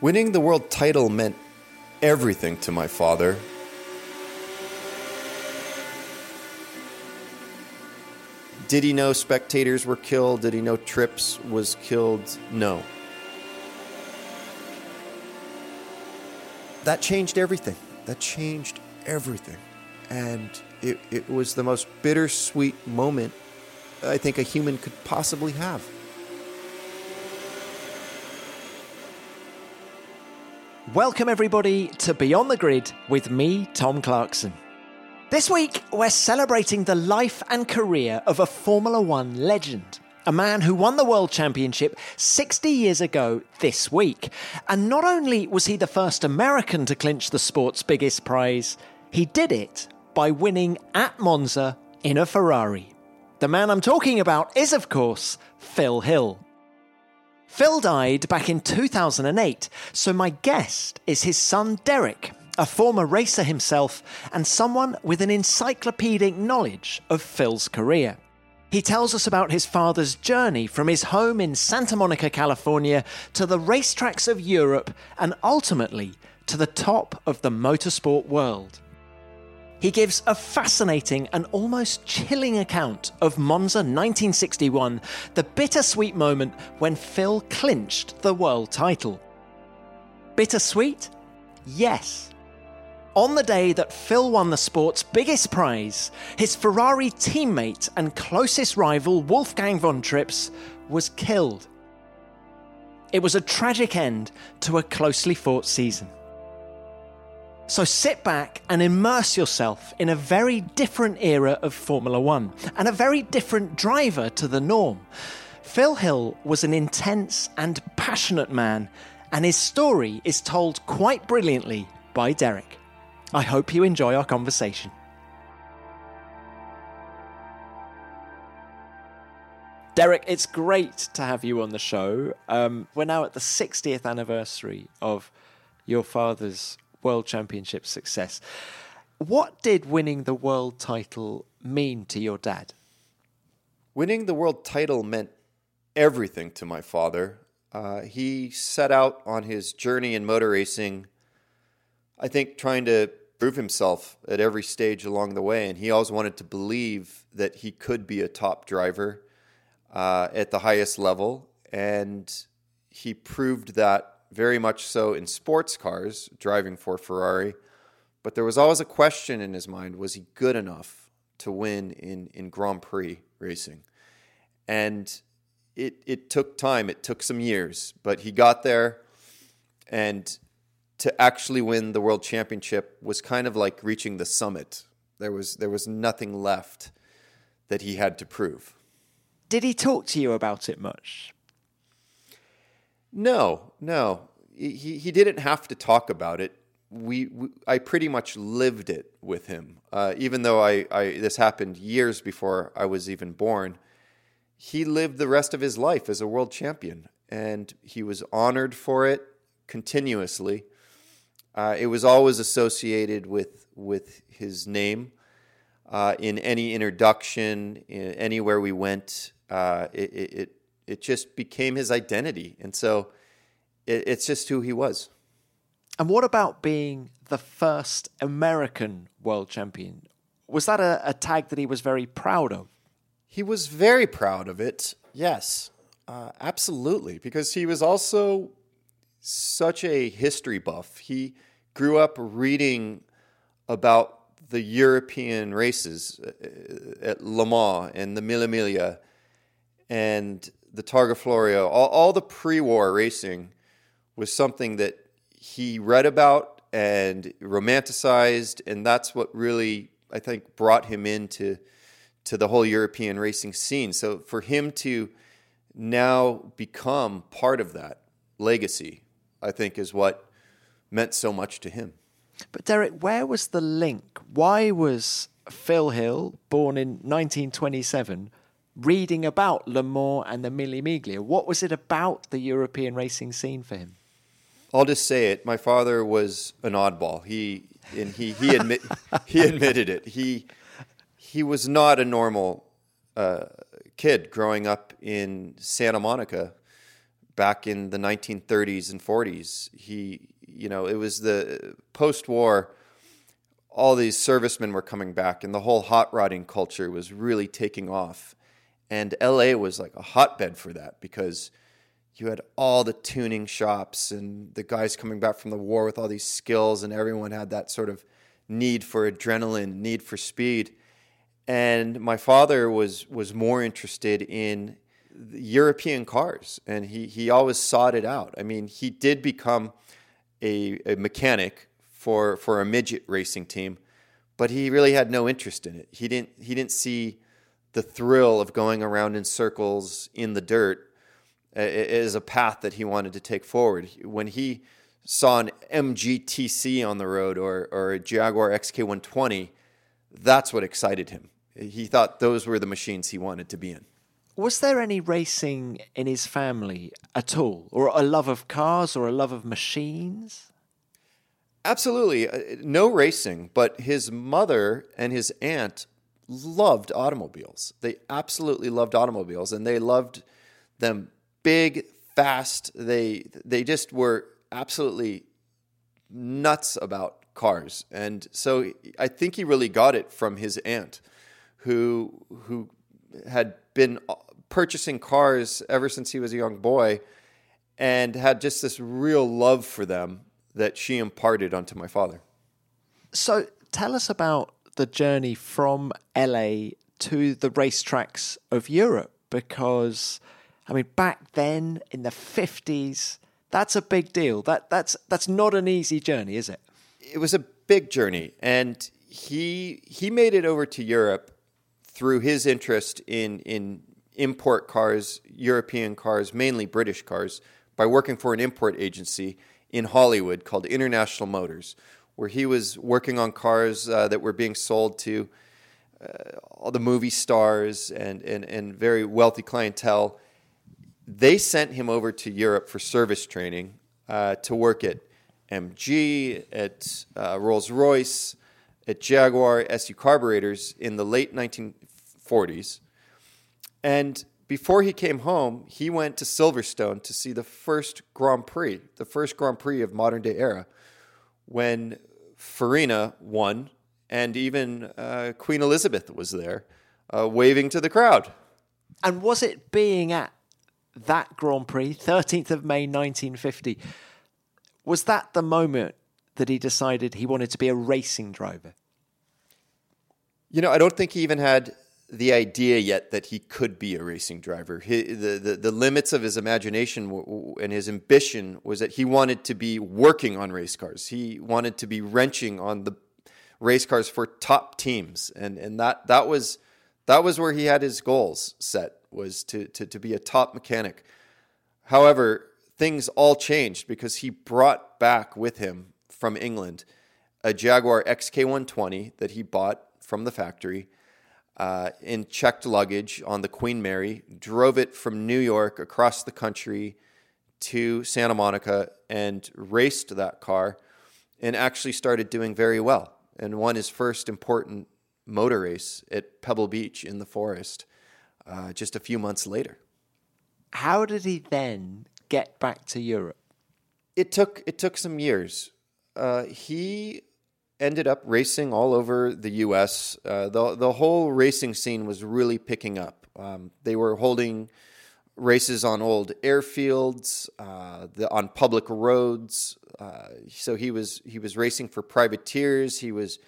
Winning the world title meant everything to my father. Did he know spectators were killed? Did he know Trips was killed? No. That changed everything. That changed everything. And it, it was the most bittersweet moment I think a human could possibly have. Welcome, everybody, to Beyond the Grid with me, Tom Clarkson. This week, we're celebrating the life and career of a Formula One legend, a man who won the World Championship 60 years ago this week. And not only was he the first American to clinch the sport's biggest prize, he did it by winning at Monza in a Ferrari. The man I'm talking about is, of course, Phil Hill. Phil died back in 2008, so my guest is his son Derek, a former racer himself and someone with an encyclopedic knowledge of Phil's career. He tells us about his father's journey from his home in Santa Monica, California, to the racetracks of Europe and ultimately to the top of the motorsport world. He gives a fascinating and almost chilling account of Monza 1961, the bittersweet moment when Phil clinched the world title. Bittersweet? Yes. On the day that Phil won the sport's biggest prize, his Ferrari teammate and closest rival, Wolfgang von Trips, was killed. It was a tragic end to a closely fought season. So sit back and immerse yourself in a very different era of Formula One and a very different driver to the norm. Phil Hill was an intense and passionate man, and his story is told quite brilliantly by Derek. I hope you enjoy our conversation. Derek, it's great to have you on the show. Um, we're now at the 60th anniversary of your father's World Championship success. What did winning the world title mean to your dad? Winning the world title meant everything to my father. Uh, he set out on his journey in motor racing, I think, trying to prove himself at every stage along the way. And he always wanted to believe that he could be a top driver uh, at the highest level. And he proved that very much so in sports cars, driving for Ferrari. But there was always a question in his mind was he good enough to win in, in Grand Prix racing? And it, it took time, it took some years, but he got there. And to actually win the world championship was kind of like reaching the summit. There was, there was nothing left that he had to prove. Did he talk to you about it much? No, no. He, he didn't have to talk about it. We, we I pretty much lived it with him. Uh, even though I, I this happened years before I was even born, he lived the rest of his life as a world champion, and he was honored for it continuously. Uh, it was always associated with with his name uh, in any introduction, in anywhere we went. Uh, it, it, it just became his identity. And so it, it's just who he was. And what about being the first American world champion? Was that a, a tag that he was very proud of? He was very proud of it, yes, uh, absolutely, because he was also such a history buff. He grew up reading about the European races uh, at Le Mans and the Mille Miglia and the Targa Florio, all, all the pre-war racing was something that he read about and romanticized, and that's what really I think brought him into to the whole European racing scene. So for him to now become part of that legacy, I think is what meant so much to him. But Derek, where was the link? Why was Phil Hill, born in 1927, reading about Le Mans and the Mille Miglia? What was it about the European racing scene for him? I'll just say it. My father was an oddball. He and he he admit he admitted it. He he was not a normal uh, kid growing up in Santa Monica back in the 1930s and 40s. He you know it was the post-war. All these servicemen were coming back, and the whole hot rodding culture was really taking off. And LA was like a hotbed for that because you had all the tuning shops and the guys coming back from the war with all these skills, and everyone had that sort of need for adrenaline, need for speed. And my father was was more interested in European cars, and he he always sought it out. I mean, he did become a, a mechanic for for a midget racing team, but he really had no interest in it. He didn't he didn't see the thrill of going around in circles in the dirt is a path that he wanted to take forward. When he saw an MGTC on the road or, or a Jaguar XK120, that's what excited him. He thought those were the machines he wanted to be in. Was there any racing in his family at all, or a love of cars or a love of machines? Absolutely. Uh, no racing, but his mother and his aunt loved automobiles. They absolutely loved automobiles, and they loved them big, fast. They they just were absolutely nuts about cars, and so I think he really got it from his aunt, who who had been purchasing cars ever since he was a young boy, and had just this real love for them that she imparted onto my father. So tell us about the journey from LA to the racetracks of Europe because I mean, back then in the 50s, that's a big deal. That, that's, that's not an easy journey, is it? It was a big journey. And he, he made it over to Europe through his interest in, in import cars, European cars, mainly British cars, by working for an import agency in Hollywood called International Motors, where he was working on cars uh, that were being sold to uh, all the movie stars and, and, and very wealthy clientele they sent him over to Europe for service training uh, to work at MG, at uh, Rolls Royce, at Jaguar SU carburetors in the late 1940s. And before he came home, he went to Silverstone to see the first Grand Prix, the first Grand Prix of modern day era, when Farina won, and even uh, Queen Elizabeth was there, uh, waving to the crowd. And was it being at that Grand Prix, 13th of May 1950, was that the moment that he decided he wanted to be a racing driver? You know, I don't think he even had the idea yet that he could be a racing driver. He, the, the, the limits of his imagination and his ambition was that he wanted to be working on race cars. He wanted to be wrenching on the race cars for top teams, and and that that was that was where he had his goals set was to, to, to be a top mechanic. However, things all changed because he brought back with him from England a Jaguar XK120 that he bought from the factory uh, in checked luggage on the Queen Mary, drove it from New York across the country to Santa Monica and raced that car and actually started doing very well and won his first important motor race at Pebble Beach in the forest uh, just a few months later. How did he then get back to Europe? It took it took some years. Uh, he ended up racing all over the U.S. Uh, the the whole racing scene was really picking up. Um, they were holding races on old airfields, uh, the, on public roads. Uh, so he was he was racing for privateers. He was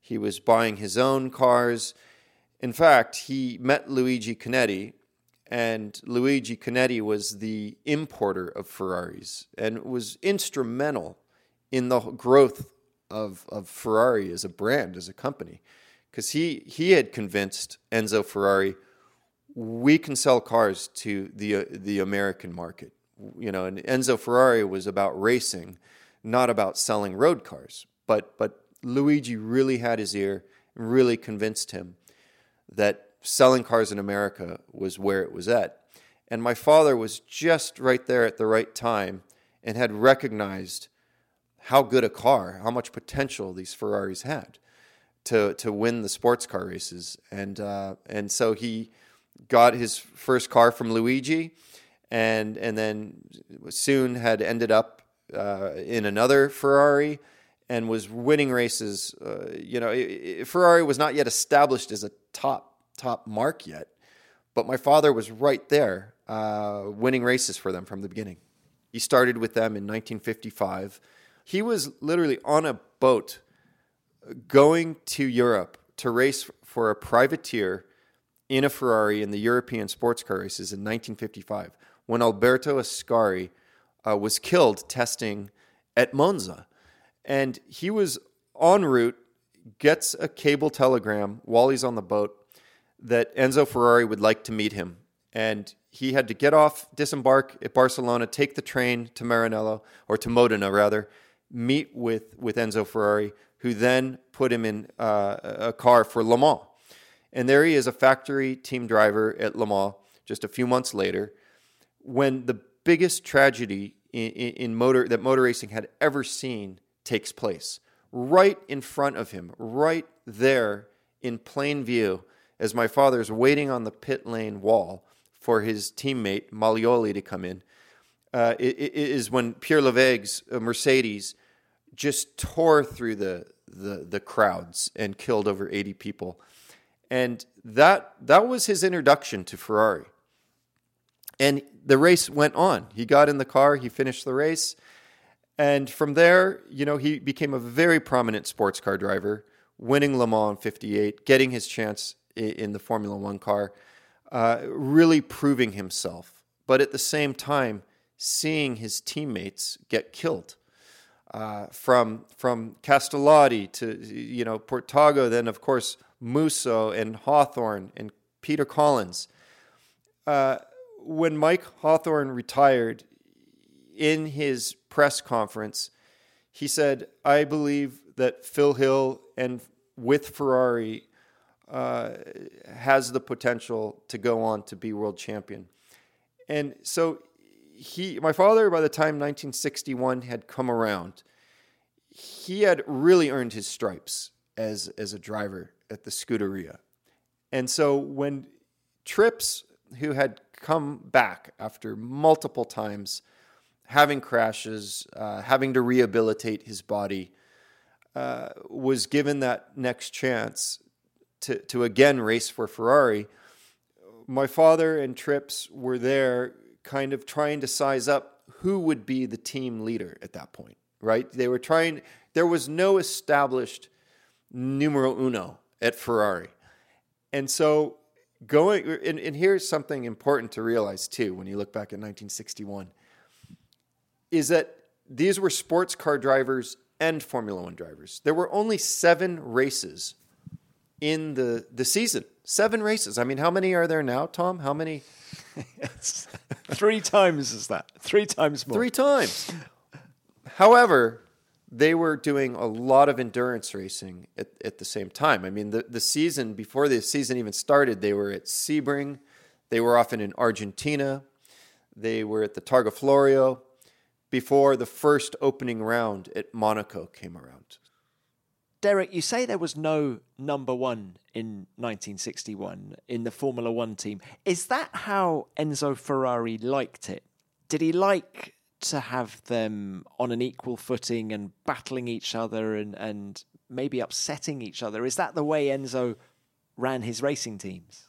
he was buying his own cars. In fact, he met Luigi Chinetti, and Luigi Chinetti was the importer of Ferraris and was instrumental in the growth of, of Ferrari as a brand, as a company. Because he, he had convinced Enzo Ferrari we can sell cars to the uh, the American market. You know, and Enzo Ferrari was about racing, not about selling road cars. But but Luigi really had his ear and really convinced him that selling cars in America was where it was at. And my father was just right there at the right time and had recognized how good a car, how much potential these Ferraris had to to win the sports car races. And uh, and so he got his first car from Luigi, and and then soon had ended up uh, in another Ferrari and was winning races. Uh, you know, it, it, Ferrari was not yet established as a top top mark yet, but my father was right there, uh, winning races for them from the beginning. He started with them in 1955. He was literally on a boat going to Europe to race for a privateer in a Ferrari in the European sports car races in 1955 when Alberto Ascari uh, was killed testing at Monza. And he was en route, gets a cable telegram while he's on the boat that Enzo Ferrari would like to meet him. And he had to get off, disembark at Barcelona, take the train to Maranello, or to Modena rather, meet with, with Enzo Ferrari, who then put him in uh, a car for Le Mans. And there he is, a factory team driver at Le Mans just a few months later, when the biggest tragedy in, in, motor that motor racing had ever seen takes place. Right in front of him, right there in plain view, as my father is waiting on the pit lane wall for his teammate Maglioli to come in, uh, it, it is when Pierre Levegh's uh, Mercedes just tore through the, the, the crowds and killed over 80 people. And that, that was his introduction to Ferrari. And the race went on. He got in the car, he finished the race. And from there, you know, he became a very prominent sports car driver, winning Le Mans in 58, getting his chance in the Formula One car, uh, really proving himself. But at the same time, seeing his teammates get killed. Uh, from from Castellotti to you know Portago, then of course Musso and Hawthorn and Peter Collins. Uh, when Mike Hawthorn retired, in his press conference, he said, "I believe that Phil Hill and with Ferrari uh, has the potential to go on to be world champion. And so he, my father, by the time 1961 had come around, he had really earned his stripes as as a driver at the Scuderia. And so when Trips, who had come back after multiple times having crashes, uh, having to rehabilitate his body, uh, was given that next chance to, to again race for Ferrari, my father and Trips were there kind of trying to size up who would be the team leader at that point, right? They were trying, there was no established numero uno at Ferrari. And so going, and, and here's something important to realize too when you look back at 1961 is that these were sports car drivers and Formula One drivers. There were only seven races in the the season. Seven races. I mean, how many are there now, Tom? How many? Three times is that? Three times more. Three times. However, they were doing a lot of endurance racing at, at the same time. I mean, the, the season, before the season even started, they were at Sebring. They were often in Argentina. They were at the Targa Florio before the first opening round at Monaco came around. Derek, you say there was no number one in 1961 in the Formula One team. Is that how Enzo Ferrari liked it? Did he like to have them on an equal footing and battling each other and, and maybe upsetting each other? Is that the way Enzo ran his racing teams?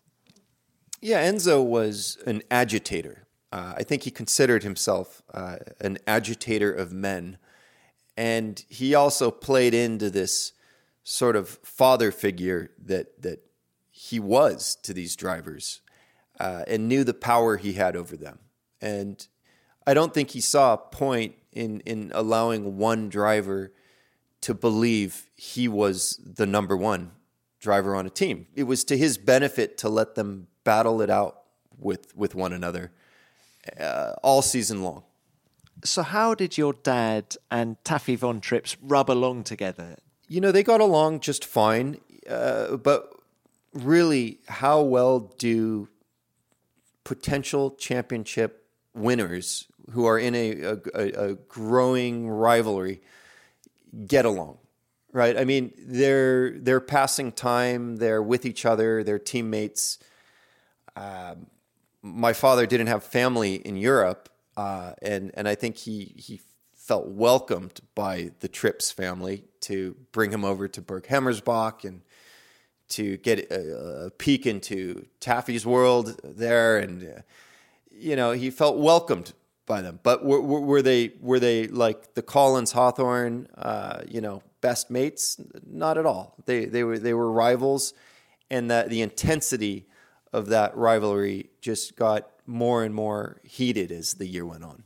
Yeah, Enzo was an agitator. Uh, I think he considered himself uh, an agitator of men. And he also played into this sort of father figure that that he was to these drivers, uh, and knew the power he had over them. And I don't think he saw a point in in allowing one driver to believe he was the number one driver on a team. It was to his benefit to let them battle it out with with one another uh, all season long. So, how did your dad and Taffy Von Trips rub along together? You know, they got along just fine, uh, but really, how well do potential championship winners who are in a, a, a growing rivalry get along? Right? I mean, they're they're passing time, they're with each other, they're teammates. Um, my father didn't have family in Europe, uh, and and I think he he felt welcomed by the Trips family to bring him over to Burg Hemmersbach and to get a, a, peek into Taffy's world there, and uh, you know he felt welcomed by them. But were, were they were they like the Collins Hawthorn, uh, you know, best mates? Not at all. They they were they were rivals, and that the intensity of that rivalry just got more and more heated as the year went on.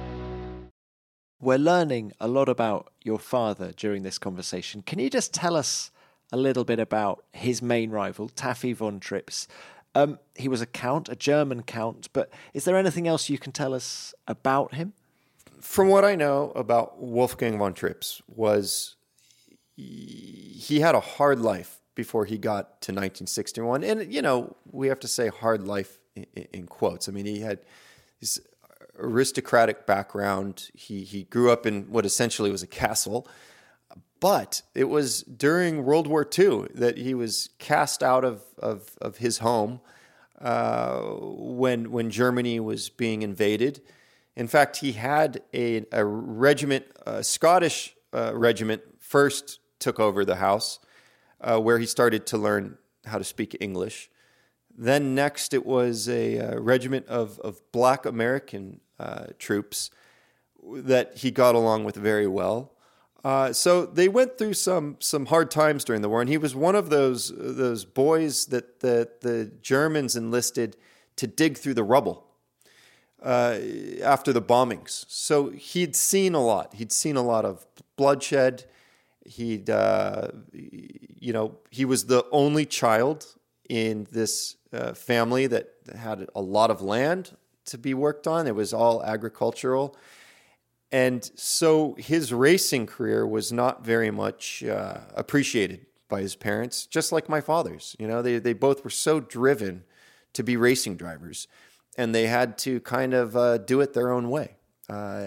We're learning a lot about your father during this conversation. Can you just tell us a little bit about his main rival, Taffy von Trips, um, he was a count, a German count, but is there anything else you can tell us about him? From what I know about Wolfgang von Trips was he had a hard life before he got to 1961. And, you know, we have to say hard life in, in quotes. I mean, he had his aristocratic background. He, he grew up in what essentially was a castle. But it was during World War II that he was cast out of, of, of his home uh, when, when Germany was being invaded. In fact, he had a, a regiment, a Scottish uh, regiment, first took over the house, uh, where he started to learn how to speak English. Then, next, it was a, uh, regiment of, of black American uh, troops that he got along with very well. Uh, so they went through some some hard times during the war, and he was one of those those boys that the the Germans enlisted to dig through the rubble uh, after the bombings. So he'd seen a lot. He'd seen a lot of bloodshed. He'd uh, you know he was the only child in this uh, family that had a lot of land to be worked on. It was all agricultural and so his racing career was not very much uh, appreciated by his parents, just like my father's. You know, they, they both were so driven to be racing drivers, and they had to kind of uh, do it their own way. Uh,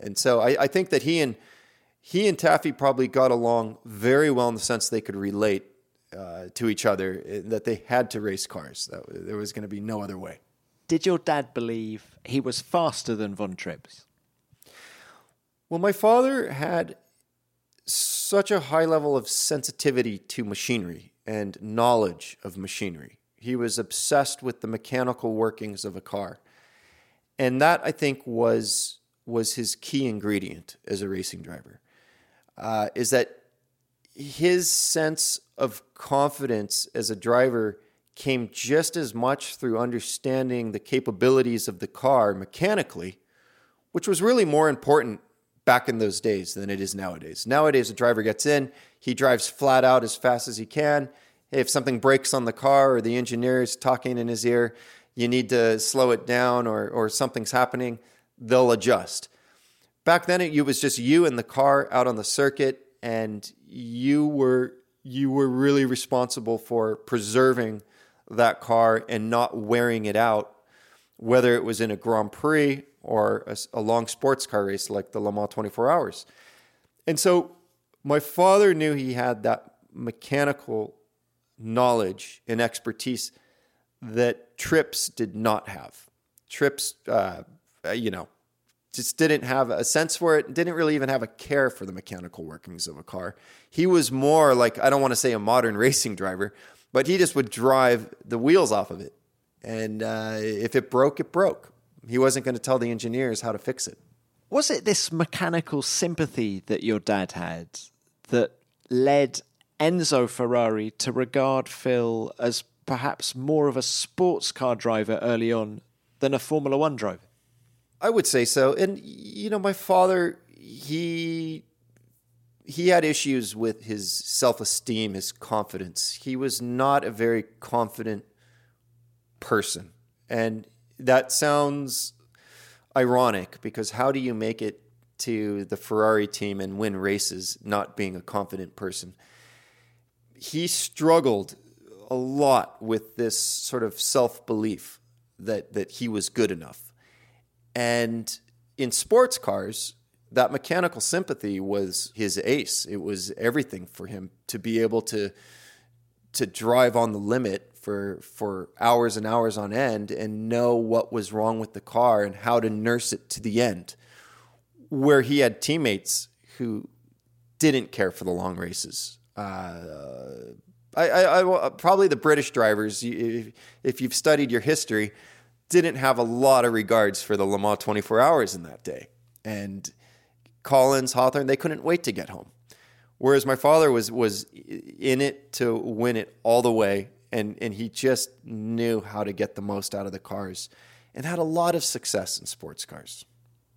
and so I, I, think that he and he and Taffy probably got along very well in the sense they could relate uh, to each other, uh, that they had to race cars. That there was going to be no other way. Did your dad believe he was faster than Von Trips? Well, my father had such a high level of sensitivity to machinery and knowledge of machinery. He was obsessed with the mechanical workings of a car. And that I think was was his key ingredient as a racing driver. Uh, is that his sense of confidence as a driver came just as much through understanding the capabilities of the car mechanically, which was really more important back in those days than it is nowadays. Nowadays, a driver gets in, he drives flat out as fast as he can. If something breaks on the car or the engineer is talking in his ear, you need to slow it down or, or something's happening, they'll adjust. Back then, it, was just you and the car out on the circuit, and you were you were really responsible for preserving that car and not wearing it out, whether it was in a Grand Prix or a, a long sports car race like the Le Mans 24 Hours. And so my father knew he had that mechanical knowledge and expertise that Trips did not have. Trips, uh, you know, just didn't have a sense for it, didn't really even have a care for the mechanical workings of a car. He was more like, I don't want to say a modern racing driver, but he just would drive the wheels off of it. And uh, if it broke, it broke. He wasn't going to tell the engineers how to fix it. Was it this mechanical sympathy that your dad had that led Enzo Ferrari to regard Phil as perhaps more of a sports car driver early on than a Formula One driver? I would say so. And you know, my father, he he had issues with his self-esteem, his confidence. He was not a very confident person. And that sounds ironic because how do you make it to the Ferrari team and win races not being a confident person? He struggled a lot with this sort of self-belief that that he was good enough and in sports cars, that mechanical sympathy was his ace. It was everything for him to be able to to drive on the limit for for hours and hours on end and know what was wrong with the car and how to nurse it to the end. Where he had teammates who didn't care for the long races. Uh, I, I, I, probably the British drivers. If, if you've studied your history, didn't have a lot of regards for the Le Mans 24 hours in that day. And Collins, Hawthorn, they couldn't wait to get home. Whereas my father was was in it to win it all the way, and and he just knew how to get the most out of the cars, and had a lot of success in sports cars.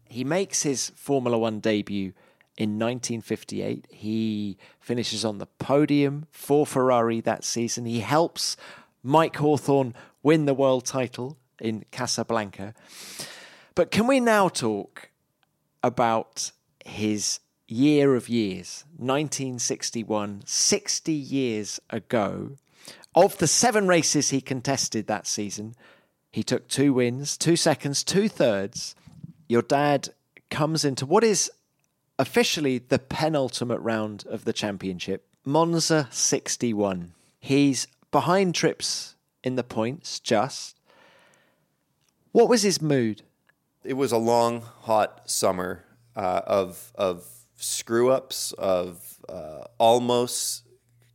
He makes his Formula One debut in 1958. He finishes on the podium for Ferrari that season. He helps Mike Hawthorn win the world title in Casablanca. But can we now talk about his year of years, 1961, 60 years ago? Of the seven races he contested that season, he took two wins, two seconds, two thirds. Your dad comes into what is officially the penultimate round of the championship, Monza 61. He's behind trips in the points, just. What was his mood? It was a long, hot summer uh, of of screw ups, of uh, almost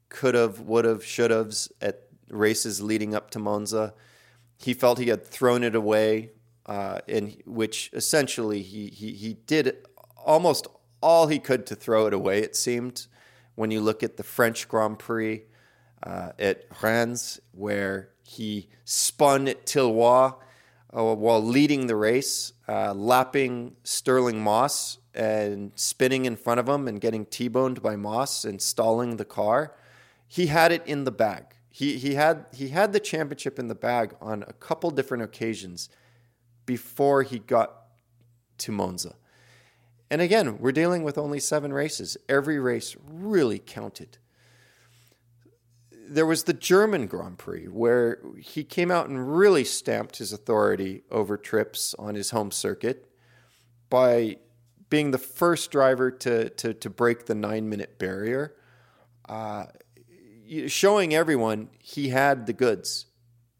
could have, would have, should have's at races leading up to Monza. He felt he had thrown it away, uh, which essentially he, he he did almost all he could to throw it away. It seemed when you look at the French Grand Prix uh, at Reims, where he spun at Thillois uh, while leading the race, uh, lapping Stirling Moss and spinning in front of him and getting T-boned by Moss and stalling the car. He had it in the bag. He, he, had, he had the championship in the bag on a couple different occasions before he got to Monza. And again, we're dealing with only seven races. Every race really counted there was the German Grand Prix where he came out and really stamped his authority over trips on his home circuit by being the first driver to, to, to break the nine minute barrier, uh, showing everyone he had the goods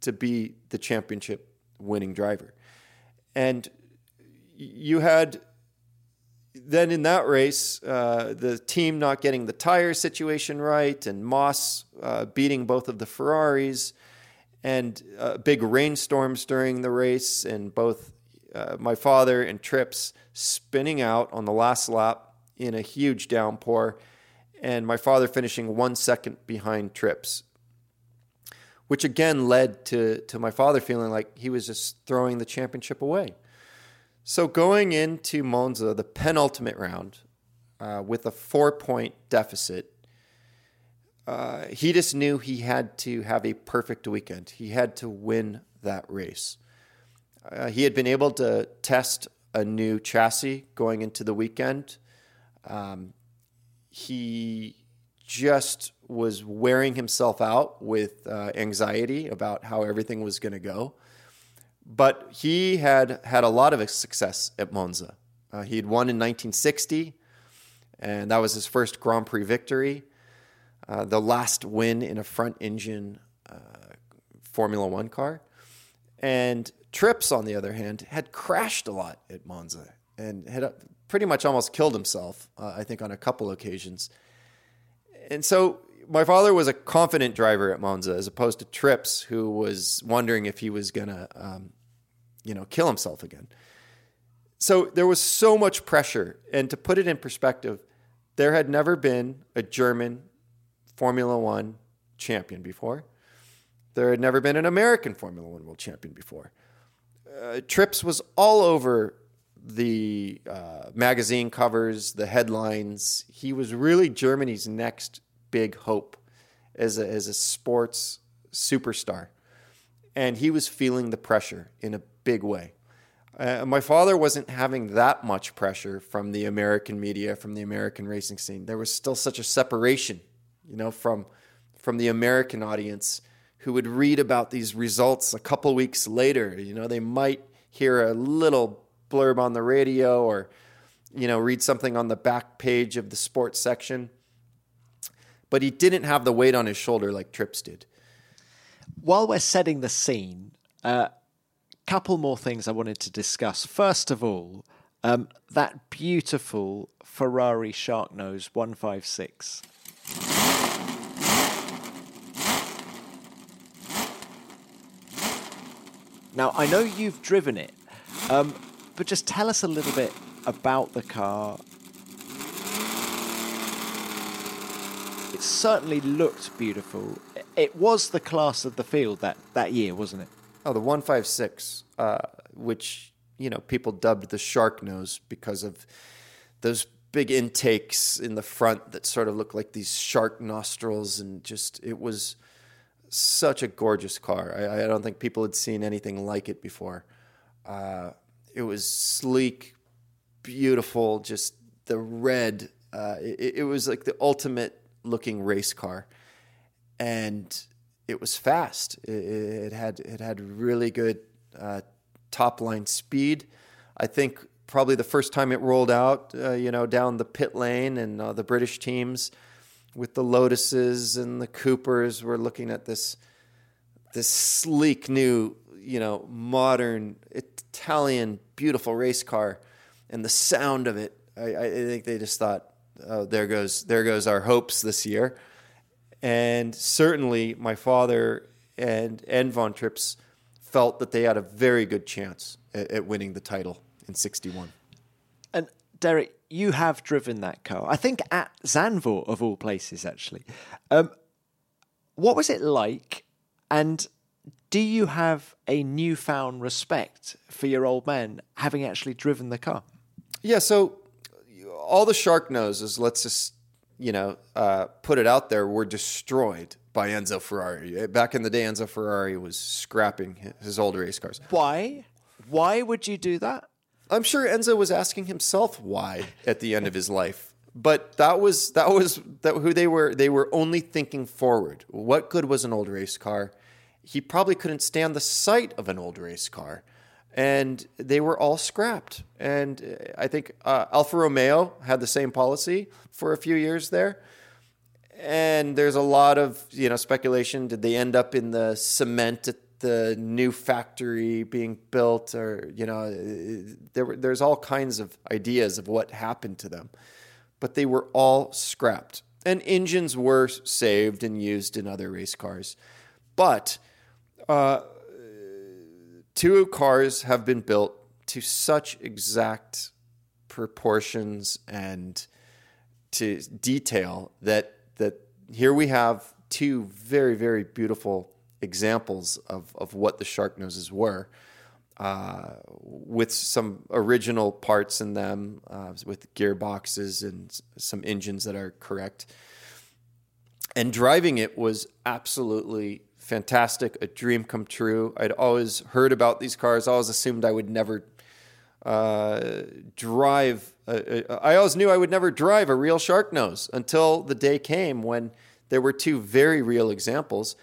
to be the championship winning driver. And you had then in that race, uh, the team not getting the tire situation right, and Moss uh, beating both of the Ferraris, and uh, big rainstorms during the race, and both uh, my father and Trips spinning out on the last lap in a huge downpour, and my father finishing one second behind Trips, which again led to to my father feeling like he was just throwing the championship away. So going into Monza, the penultimate round, uh, with a four point deficit, uh, he just knew he had to have a perfect weekend. He had to win that race. Uh, he had been able to test a new chassis going into the weekend. Um, he just was wearing himself out with uh, anxiety about how everything was going to go. But he had had a lot of success at Monza. Uh, he had won in 1960, and that was his first Grand Prix victory. Uh, the last win in a front engine uh, Formula One car. And Trips, on the other hand, had crashed a lot at Monza and had uh, pretty much almost killed himself, uh, I think, on a couple occasions. And so my father was a confident driver at Monza as opposed to Trips, who was wondering if he was going to, um, you know, kill himself again. So there was so much pressure. And to put it in perspective, there had never been a German Formula One champion before. There had never been an American Formula One world champion before. Uh, Trips was all over the uh, magazine covers, the headlines. He was really Germany's next big hope as a, as a sports superstar. And he was feeling the pressure in a big way. Uh, my father wasn't having that much pressure from the American media, from the American racing scene. There was still such a separation, you know, from from the American audience who would read about these results a couple weeks later. You know, they might hear a little blurb on the radio or, you know, read something on the back page of the sports section. But he didn't have the weight on his shoulder like Trips did. While we're setting the scene, a uh, couple more things I wanted to discuss. First of all, um, that beautiful Ferrari Shark Nose 156. Now, I know you've driven it, um, but just tell us a little bit about the car. Certainly looked beautiful. It was the class of the field that, that year, wasn't it? Oh, the 156, uh, which, you know, people dubbed the shark nose because of those big intakes in the front that sort of look like these shark nostrils and just it was such a gorgeous car. I, I don't think people had seen anything like it before. Uh, it was sleek, beautiful, just the red. Uh, it, it, was like the ultimate looking race car, and it was fast. It, it had it had really good uh, top line speed. I think probably the first time it rolled out, uh, you know, down the pit lane, and uh, the British teams with the Lotuses and the Coopers. We're looking at this this sleek new, you know, modern Italian beautiful race car, and the sound of it. I, I think they just thought, oh, there goes there goes our hopes this year. And certainly, my father and and Von Trips felt that they had a very good chance at, at winning the title in '61. And Derek, you have driven that car. I think at Zandvoort of all places, actually. Um, what was it like? And do you have a newfound respect for your old man having actually driven the car? Yeah. So all the shark noses, let's just you know uh, put it out there, were destroyed by Enzo Ferrari. Back in the day, Enzo Ferrari was scrapping his old race cars. Why? Why would you do that? I'm sure Enzo was asking himself why at the end of his life. But that was that was that who they were. They were only thinking forward. What good was an old race car? He probably couldn't stand the sight of an old race car, and they were all scrapped. And I think uh, Alfa Romeo had the same policy for a few years there. And there's a lot of you know speculation. Did they end up in the cement at the new factory being built, or you know, there there's all kinds of ideas of what happened to them, but they were all scrapped, and engines were saved and used in other race cars, but uh, two cars have been built to such exact proportions and to detail that that here we have two very very beautiful examples of, of what the shark noses were. Uh, with some original parts in them, uh, with gearboxes and some engines that are correct. And driving it was absolutely fantastic, a dream come true. I'd always heard about these cars, I always assumed I would never uh, drive. Uh, uh, I always knew I would never drive a real shark nose until the day came when there were two very real examples.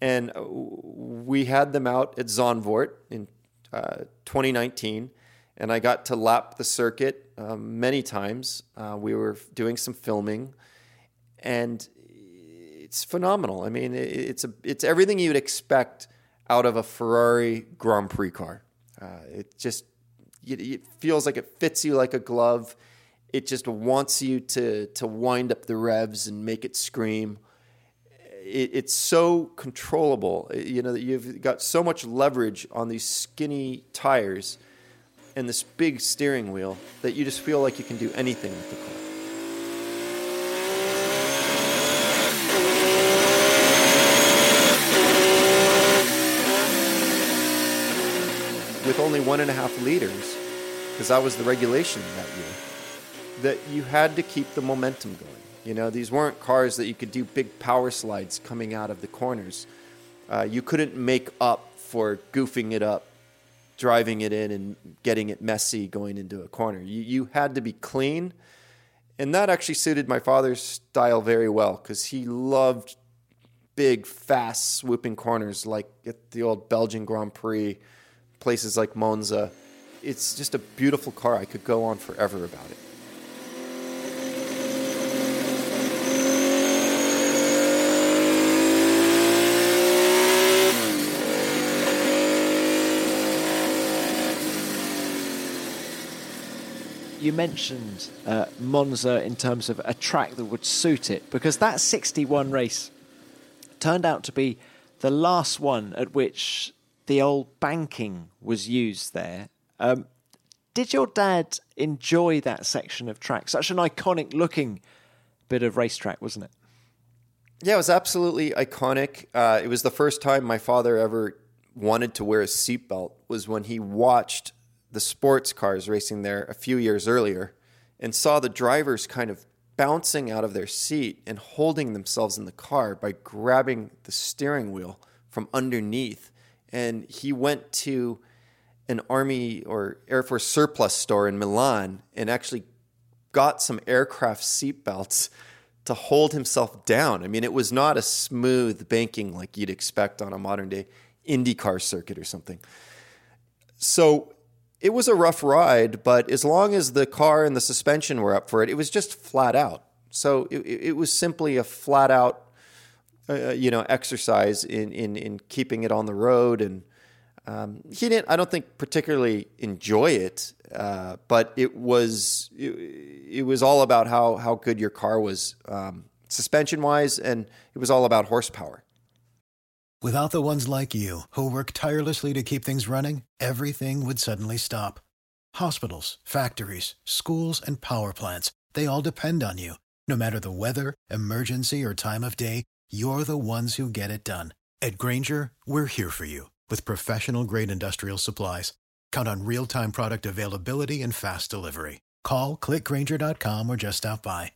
And uh, we had them out at Zandvoort in uh, 2019. And I got to lap the circuit um, many times. Uh, we were doing some filming. And it's phenomenal. I mean, it's, a, it's everything you'd expect out of a Ferrari Grand Prix car. Uh, it just it feels like it fits you like a glove. It just wants you to to wind up the revs and make it scream. It, it's so controllable. You know that you've got so much leverage on these skinny tires and this big steering wheel that you just feel like you can do anything with the car. With only one and a half liters, because that was the regulation that year, that you had to keep the momentum going. You know, these weren't cars that you could do big power slides coming out of the corners. Uh, you couldn't make up for goofing it up, driving it in, and getting it messy going into a corner. You, you had to be clean. And that actually suited my father's style very well because he loved big, fast, swooping corners like at the old Belgian Grand Prix places like Monza. It's just a beautiful car. I could go on forever about it. you mentioned uh, Monza in terms of a track that would suit it because that 61 race turned out to be the last one at which the old banking was used there. Um, did your dad enjoy that section of track? Such an iconic looking bit of racetrack, wasn't it? Yeah, it was absolutely iconic. Uh, it was the first time my father ever wanted to wear a seatbelt was when he watched the sports cars racing there a few years earlier and saw the drivers kind of bouncing out of their seat and holding themselves in the car by grabbing the steering wheel from underneath and he went to an army or air force surplus store in Milan and actually got some aircraft seatbelts to hold himself down. I mean, it was not a smooth banking like you'd expect on a modern day IndyCar circuit or something. So it was a rough ride, but as long as the car and the suspension were up for it, it was just flat out. So it, it was simply a flat out uh, you know, exercise in, in, in keeping it on the road. And um, he didn't, I don't think, particularly enjoy it, uh, but it was it, it, was all about how how good your car was um, suspension wise, and it was all about horsepower. Without the ones like you who work tirelessly to keep things running, everything would suddenly stop. Hospitals, factories, schools, and power plants—they all depend on you. No matter the weather, emergency, or time of day you're the ones who get it done. At Grainger, we're here for you with professional grade industrial supplies. Count on real time product availability and fast delivery. Call clickgrainger.com or just stop by.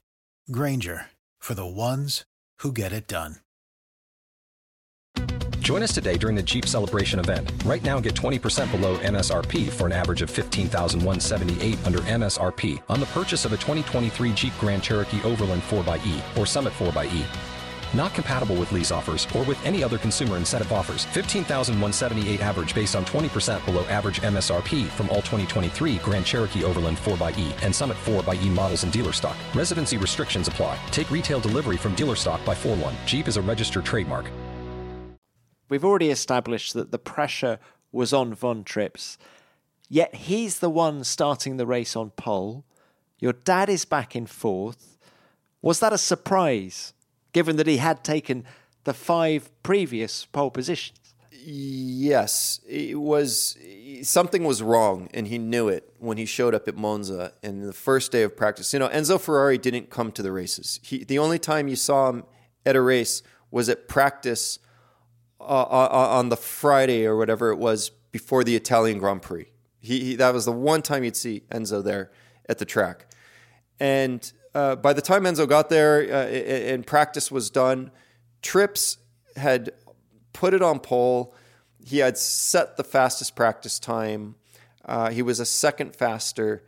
Grainger for the ones who get it done. Join us today during the Jeep Celebration event. Right now, get 20% below MSRP for an average of 15178 under MSRP on the purchase of a 2023 Jeep Grand Cherokee Overland 4xE or Summit 4xE. Not compatible with lease offers or with any other consumer incentive offers. 15,178 average based on 20% below average MSRP from all 2023 Grand Cherokee Overland 4xE and Summit 4xE models in dealer stock. Residency restrictions apply. Take retail delivery from dealer stock by 4 1. Jeep is a registered trademark. We've already established that the pressure was on Von Trips, yet he's the one starting the race on pole. Your dad is back in fourth. Was that a surprise? Given that he had taken the five previous pole positions. Yes, it was something was wrong, and he knew it when he showed up at Monza in the first day of practice. You know, Enzo Ferrari didn't come to the races. He, the only time you saw him at a race was at practice uh, uh, uh on the Friday or whatever it was before the Italian Grand Prix. He, he, that was the one time you'd see Enzo there at the track, and uh, by the time Enzo got there uh, and practice was done, Trips had put it on pole. He had set the fastest practice time. Uh, he was a second faster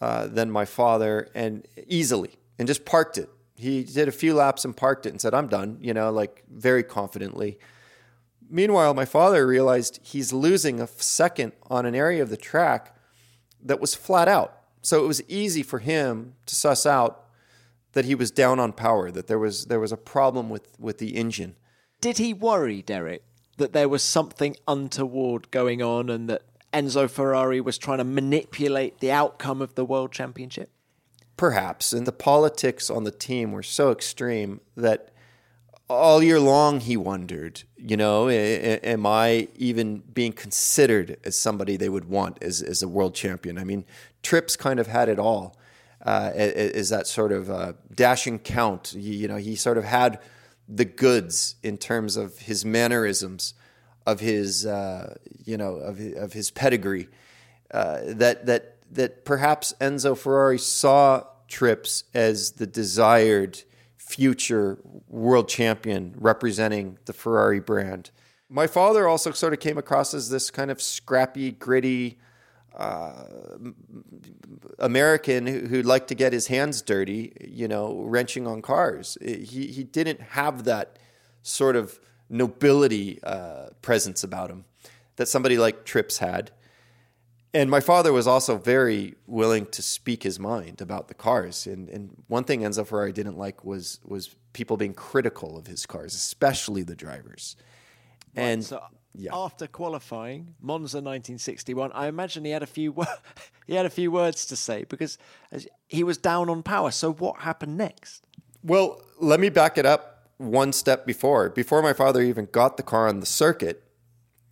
uh, than my father, and easily, and just parked it. He did a few laps and parked it and said, "I'm done." You know, like very confidently. Meanwhile, my father realized he's losing a second on an area of the track that was flat out. So it was easy for him to suss out that he was down on power, that there was there was a problem with, with the engine. Did he worry, Derek, that there was something untoward going on and that Enzo Ferrari was trying to manipulate the outcome of the world championship? Perhaps. And the politics on the team were so extreme that all year long he wondered, you know, am I even being considered as somebody they would want as, as a world champion? I mean, Trips kind of had it all. Uh, is that sort of uh, dashing count? You know, he sort of had the goods in terms of his mannerisms, of his, uh, you know, of of his pedigree. Uh, that that that perhaps Enzo Ferrari saw Trips as the desired future world champion representing the Ferrari brand. My father also sort of came across as this kind of scrappy, gritty uh, American who, who liked to get his hands dirty, you know, wrenching on cars. He, he didn't have that sort of nobility uh, presence about him that somebody like Trips had. And my father was also very willing to speak his mind about the cars. And, and one thing Enzo Ferrari didn't like was was people being critical of his cars, especially the drivers. And so yeah. after qualifying Monza 1961, I imagine he had a few he had a few words to say because he was down on power. So what happened next? Well, let me back it up one step before. Before my father even got the car on the circuit,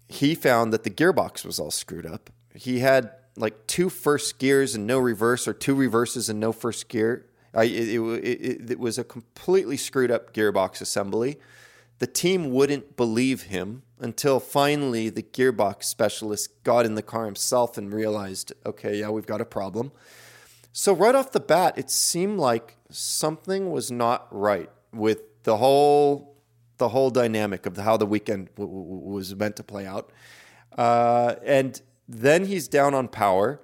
he found that the gearbox was all screwed up he had like two first gears and no reverse, or two reverses and no first gear. I, it, it, it, was a completely screwed up gearbox assembly. The team wouldn't believe him until finally the gearbox specialist got in the car himself and realized, okay, yeah, we've got a problem. So, right off the bat, it seemed like something was not right with the whole the whole dynamic of how the weekend w- w- was meant to play out. Uh, and then he's down on power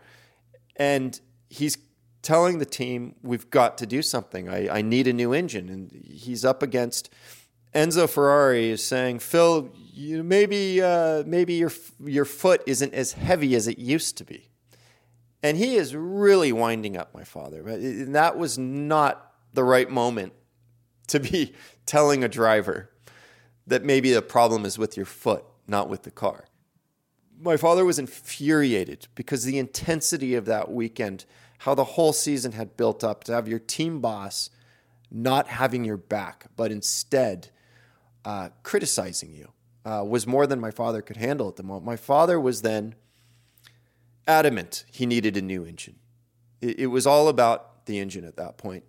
and he's telling the team, we've got to do something. I, I need a new engine. And he's up against Enzo Ferrari is saying, Phil, you, maybe, uh, maybe your, your foot isn't as heavy as it used to be. And he is really winding up my father. And that was not the right moment to be telling a driver that maybe the problem is with your foot, not with the car my father was infuriated because the intensity of that weekend, how the whole season had built up to have your team boss not having your back, but instead uh, criticizing you, uh, was more than my father could handle at the moment. My father was then adamant he needed a new engine. It, it was all about the engine at that point.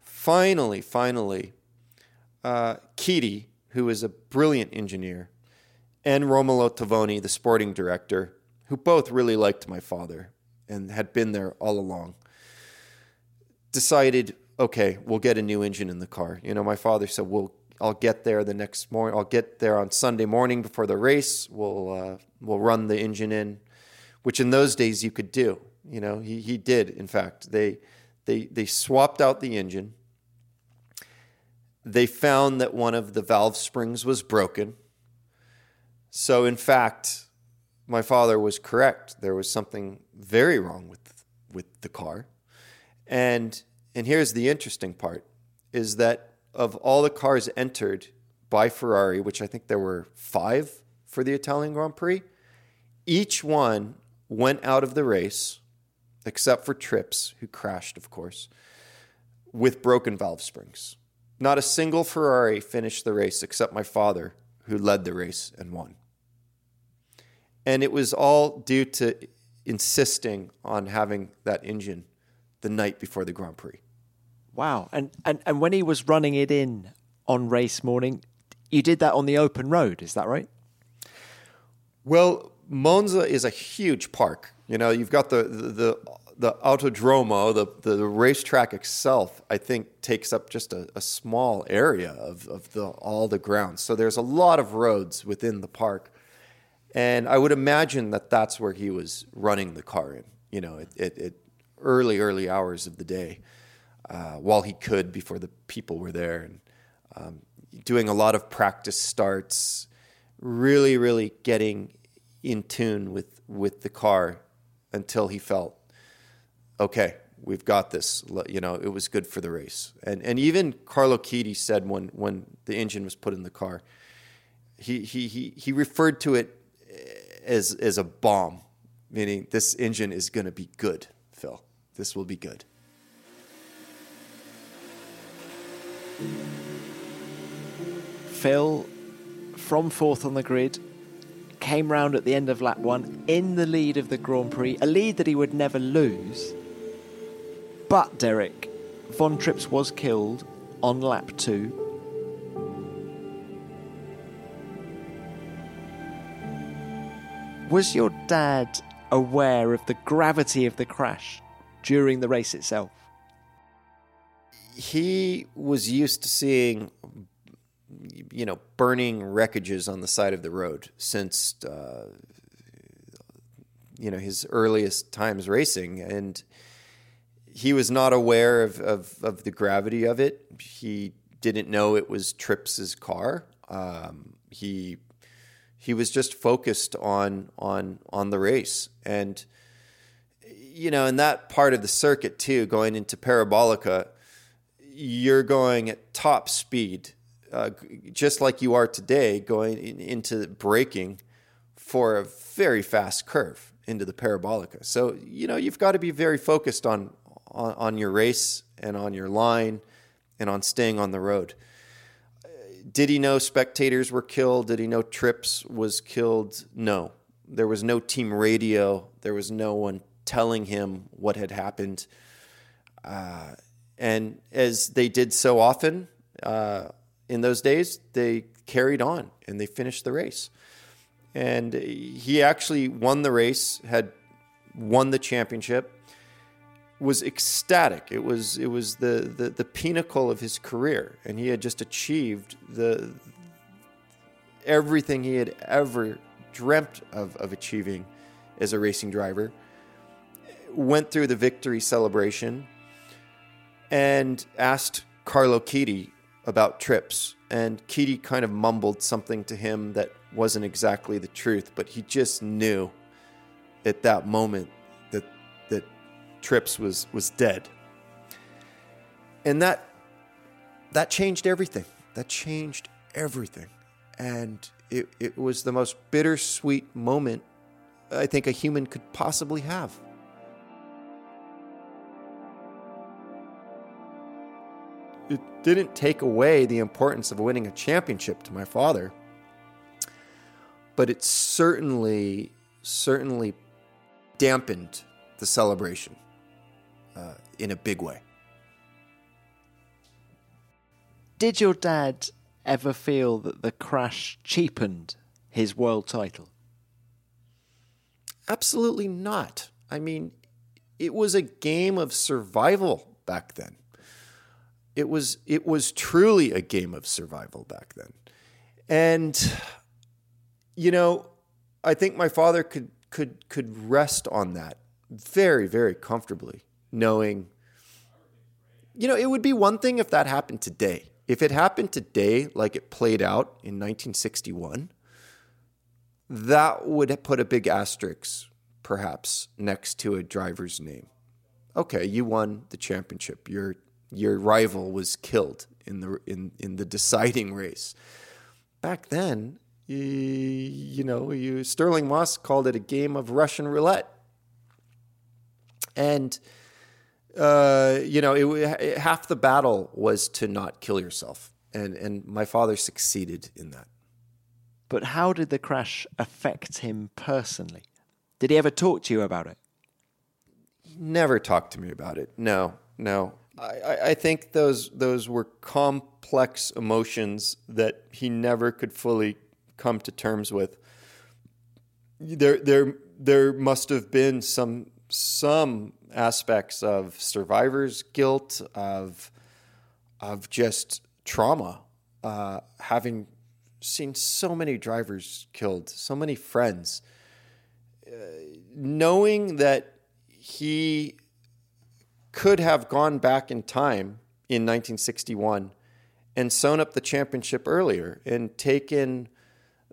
Finally, finally, uh, Chiti, who is a brilliant engineer, and Romolo Tavoni, the sporting director, who both really liked my father and had been there all along, decided, okay, we'll get a new engine in the car. You know, my father said, "We'll, I'll get there the next morning. I'll get there on Sunday morning before the race. We'll, uh, we'll run the engine in," which in those days you could do. You know, he he did. In fact, they they they swapped out the engine. They found that one of the valve springs was broken so, in fact, my father was correct. There was something very wrong with with the car, and and here's the interesting part: is that of all the cars entered by Ferrari, which I think there were five for the Italian Grand Prix, each one went out of the race, except for Trips, who crashed, of course, with broken valve springs. Not a single Ferrari finished the race except my father, who led the race and won. And it was all due to insisting on having that engine the night before the Grand Prix. Wow. And, and, and when he was running it in on race morning, you did that on the open road, is that right? Well, Monza is a huge park. You know, you've got the, the, the the autodromo, the, the racetrack itself, I think takes up just a, a, small area of, of the, all the grounds. So there's a lot of roads within the park. And I would imagine that that's where he was running the car in, you know, at, early, early hours of the day uh, while he could before the people were there. And um, doing a lot of practice starts, really, really getting in tune with, with the car until he felt, okay, we've got this. You know, it was good for the race. And, and even Carlo Chiti said when, when the engine was put in the car, he, he, he, he referred to it as, as a bomb, meaning this engine is going to be good, Phil. This will be good. Phil, from fourth on the grid, came round at the end of lap one in the lead of the Grand Prix, a lead that he would never lose. But, Derek, Von Trips was killed on lap two. Was your dad aware of the gravity of the crash during the race itself? He was used to seeing, you know, burning wreckages on the side of the road since, uh, you know, his earliest times racing. And he was not aware of, of, of the gravity of it. He didn't know it was Trips's car. Um, he he was just focused on on on the race and you know in that part of the circuit too going into parabolica you're going at top speed uh, just like you are today going in, into braking for a very fast curve into the parabolica so you know you've got to be very focused on on, on your race and on your line and on staying on the road did he know spectators were killed? Did he know Trips was killed? No. There was no team radio. There was no one telling him what had happened. Uh, and as they did so often uh, in those days, they carried on and they finished the race. And he actually won the race, had won the championship was ecstatic. It was it was the, the the pinnacle of his career, and he had just achieved the everything he had ever dreamt of, of achieving as a racing driver. Went through the victory celebration and asked Carlo Chiti about trips, and Chiti kind of mumbled something to him that wasn't exactly the truth, but he just knew at that moment that that Trips was was dead. And that that changed everything. That changed everything. And it, it was the most bittersweet moment I think a human could possibly have. It didn't take away the importance of winning a championship to my father, but it certainly, certainly dampened the celebration uh, in a big way. Did your dad ever feel that the crash cheapened his world title? Absolutely not. I mean, it was a game of survival back then. It was it was truly a game of survival back then. And you know, I think my father could could could rest on that very very comfortably knowing, you know, it would be one thing if that happened today. If it happened today, like it played out in 1961, that would put a big asterisk, perhaps, next to a driver's name. Okay, you won the championship. Your your rival was killed in the in in the deciding race. Back then, you, you know, you Stirling Moss called it a game of Russian roulette, and uh, you know, it, it, half the battle was to not kill yourself, and and my father succeeded in that. But how did the crash affect him personally? Did he ever talk to you about it? He never talked to me about it. No, no. I, I think those those were complex emotions that he never could fully come to terms with. There, there, there must have been some some aspects of survivor's guilt, of of just trauma, uh, having seen so many drivers killed, so many friends. Uh, knowing that he could have gone back in time in 1961 and sewn up the championship earlier and taken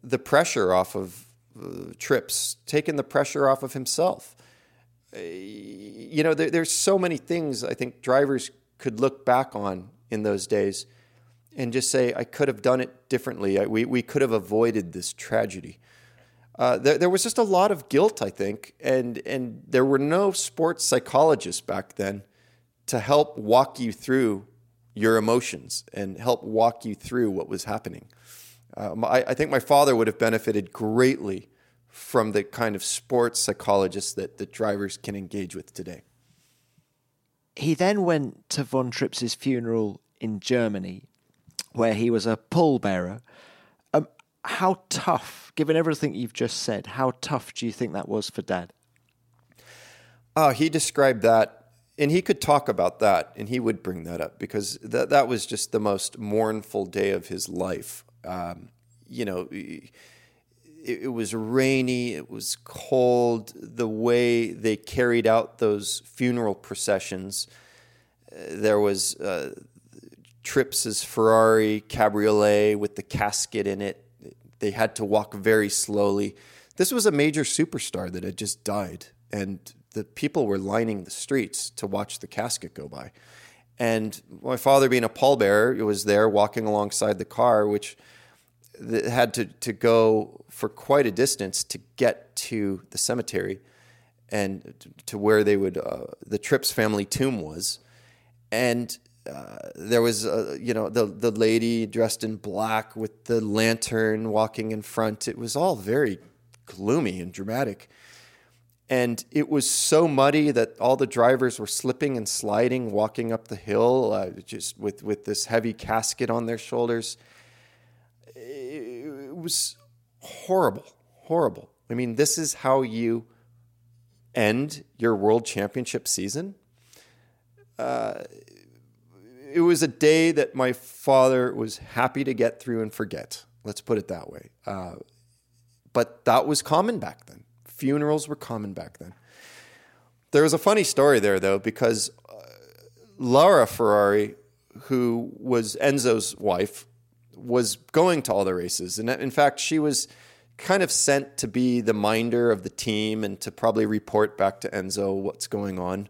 the pressure off of uh, trips, taken the pressure off of himself. Uh, you know, there, there's so many things I think drivers could look back on in those days and just say, I could have done it differently. I, we, we could have avoided this tragedy. Uh, there, was just a lot of guilt, I think, and, and there were no sports psychologists back then to help walk you through your emotions and help walk you through what was happening. Um, I, I, think my father would have benefited greatly from the kind of sports psychologists that, that drivers can engage with today. He then went to von Trips's funeral in Germany, where he was a pallbearer. How tough, given everything you've just said, how tough do you think that was for Dad? Oh, he described that, and he could talk about that, and he would bring that up because that that was just the most mournful day of his life. Um, you know, it, it, was rainy, it was cold. The way they carried out those funeral processions, uh, there was uh, Ferrari cabriolet with the casket in it. They had to walk very slowly. This was a major superstar that had just died, and the people were lining the streets to watch the casket go by. And my father, being a pallbearer, was there walking alongside the car, which had to, to go for quite a distance to get to the cemetery and to where they would uh, the Trips family tomb was, and uh, there was uh, you know the the lady dressed in black with the lantern walking in front. It was all very gloomy and dramatic. And it was so muddy that all the drivers were slipping and sliding, walking up the hill, uh, just with, with this heavy casket on their shoulders it was horrible, horrible. I mean, this is how you end your world championship season. Uh, it was a day that my father was happy to get through and forget. Let's put it that way. Uh, but that was common back then. Funerals were common back then. There was a funny story there, though, because uh, Laura Ferrari, who was Enzo's wife, was going to all the races. And in fact, she was kind of sent to be the minder of the team and to probably report back to Enzo what's going on.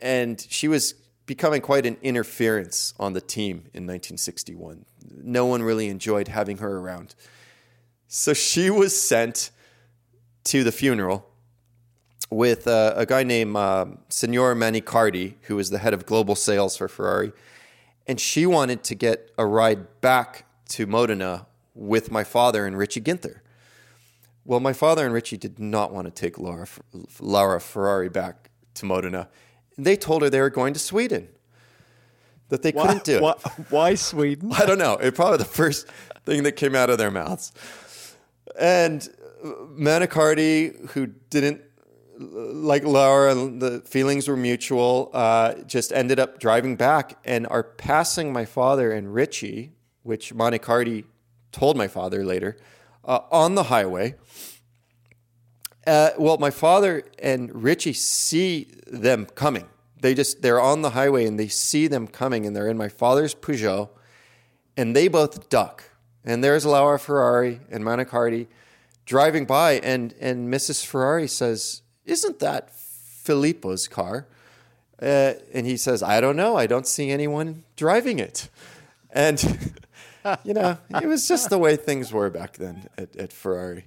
And she was becoming quite an interference on the team in 1961. No one really enjoyed having her around. So she was sent to the funeral with uh, a guy named uh, Signor Manicardi, who was the head of global sales for Ferrari and she wanted to get a ride back to Modena with my father and Richie Ginther. Well, my father and Richie did not want to take Laura, Laura Ferrari back to Modena. They told her they were going to Sweden, that they why, couldn't do why, why Sweden? I don't know. It probably the first thing that came out of their mouths. And Manicardi, who didn't like Laura, the feelings were mutual. Uh, just ended up driving back and are passing my father and Richie, which Manicardi told my father later, uh, on the highway. Uh, well, my father and Richie see them coming. They just they're on the highway and they see them coming, and they're in my father's Peugeot, and they both duck. And there's Laura Ferrari and Manicardi driving by, and and Mrs. Ferrari says, isn't that Filippo's car? Uh, and he says, I don't know. I don't see anyone driving it. And, you know, it was just the way things were back then at, at Ferrari.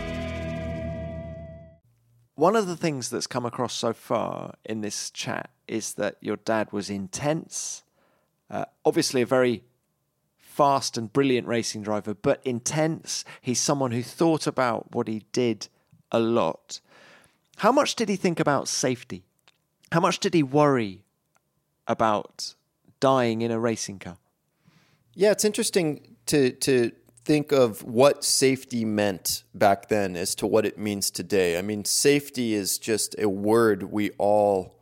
One of the things that's come across so far in this chat is that your dad was intense, uh, obviously a very fast and brilliant racing driver, but intense. He's someone who thought about what he did a lot. How much did he think about safety? How much did he worry about dying in a racing car? Yeah, it's interesting to to think of what safety meant back then as to what it means today. I mean, safety is just a word we all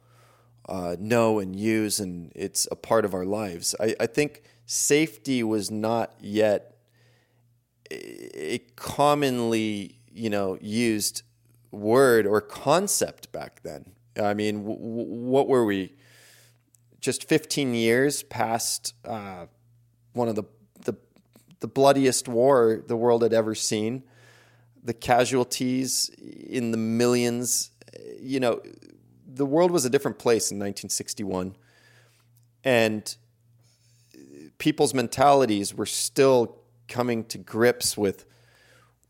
uh, know and use, and it's a part of our lives. I, I think safety was not yet a commonly, you know, used word or concept back then. I mean, w- what were we? Just 15 years past uh, one of the, the bloodiest war the world had ever seen. The casualties in the millions. You know, the world was a different place in 1961, and people's mentalities were still coming to grips with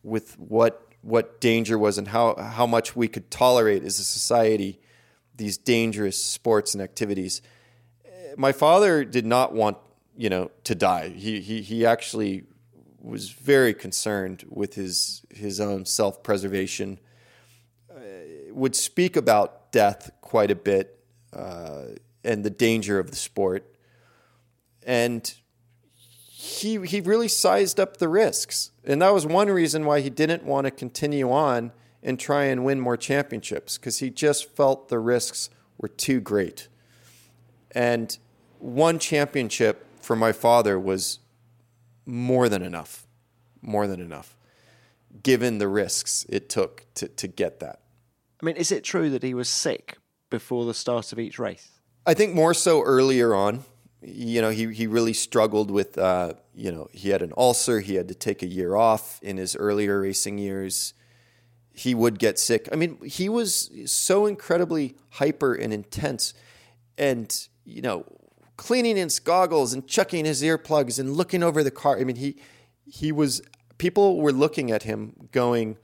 with what what danger was and how how much we could tolerate as a society these dangerous sports and activities. My father did not want, you know, to die. He he he actually was very concerned with his his own self preservation. Uh, would speak about death quite a bit uh, and the danger of the sport, and he he really sized up the risks, and that was one reason why he didn't want to continue on and try and win more championships because he just felt the risks were too great. And one championship for my father was more than enough, more than enough, given the risks it took to, to get that. I mean, is it true that he was sick before the start of each race? I think more so earlier on. You know, he, he really struggled with, uh, you know, he had an ulcer. He had to take a year off in his earlier racing years he would get sick. I mean, he was so incredibly hyper and intense, and you know, cleaning his goggles and chucking his earplugs and looking over the car. I mean, he he was. People were looking at him, going,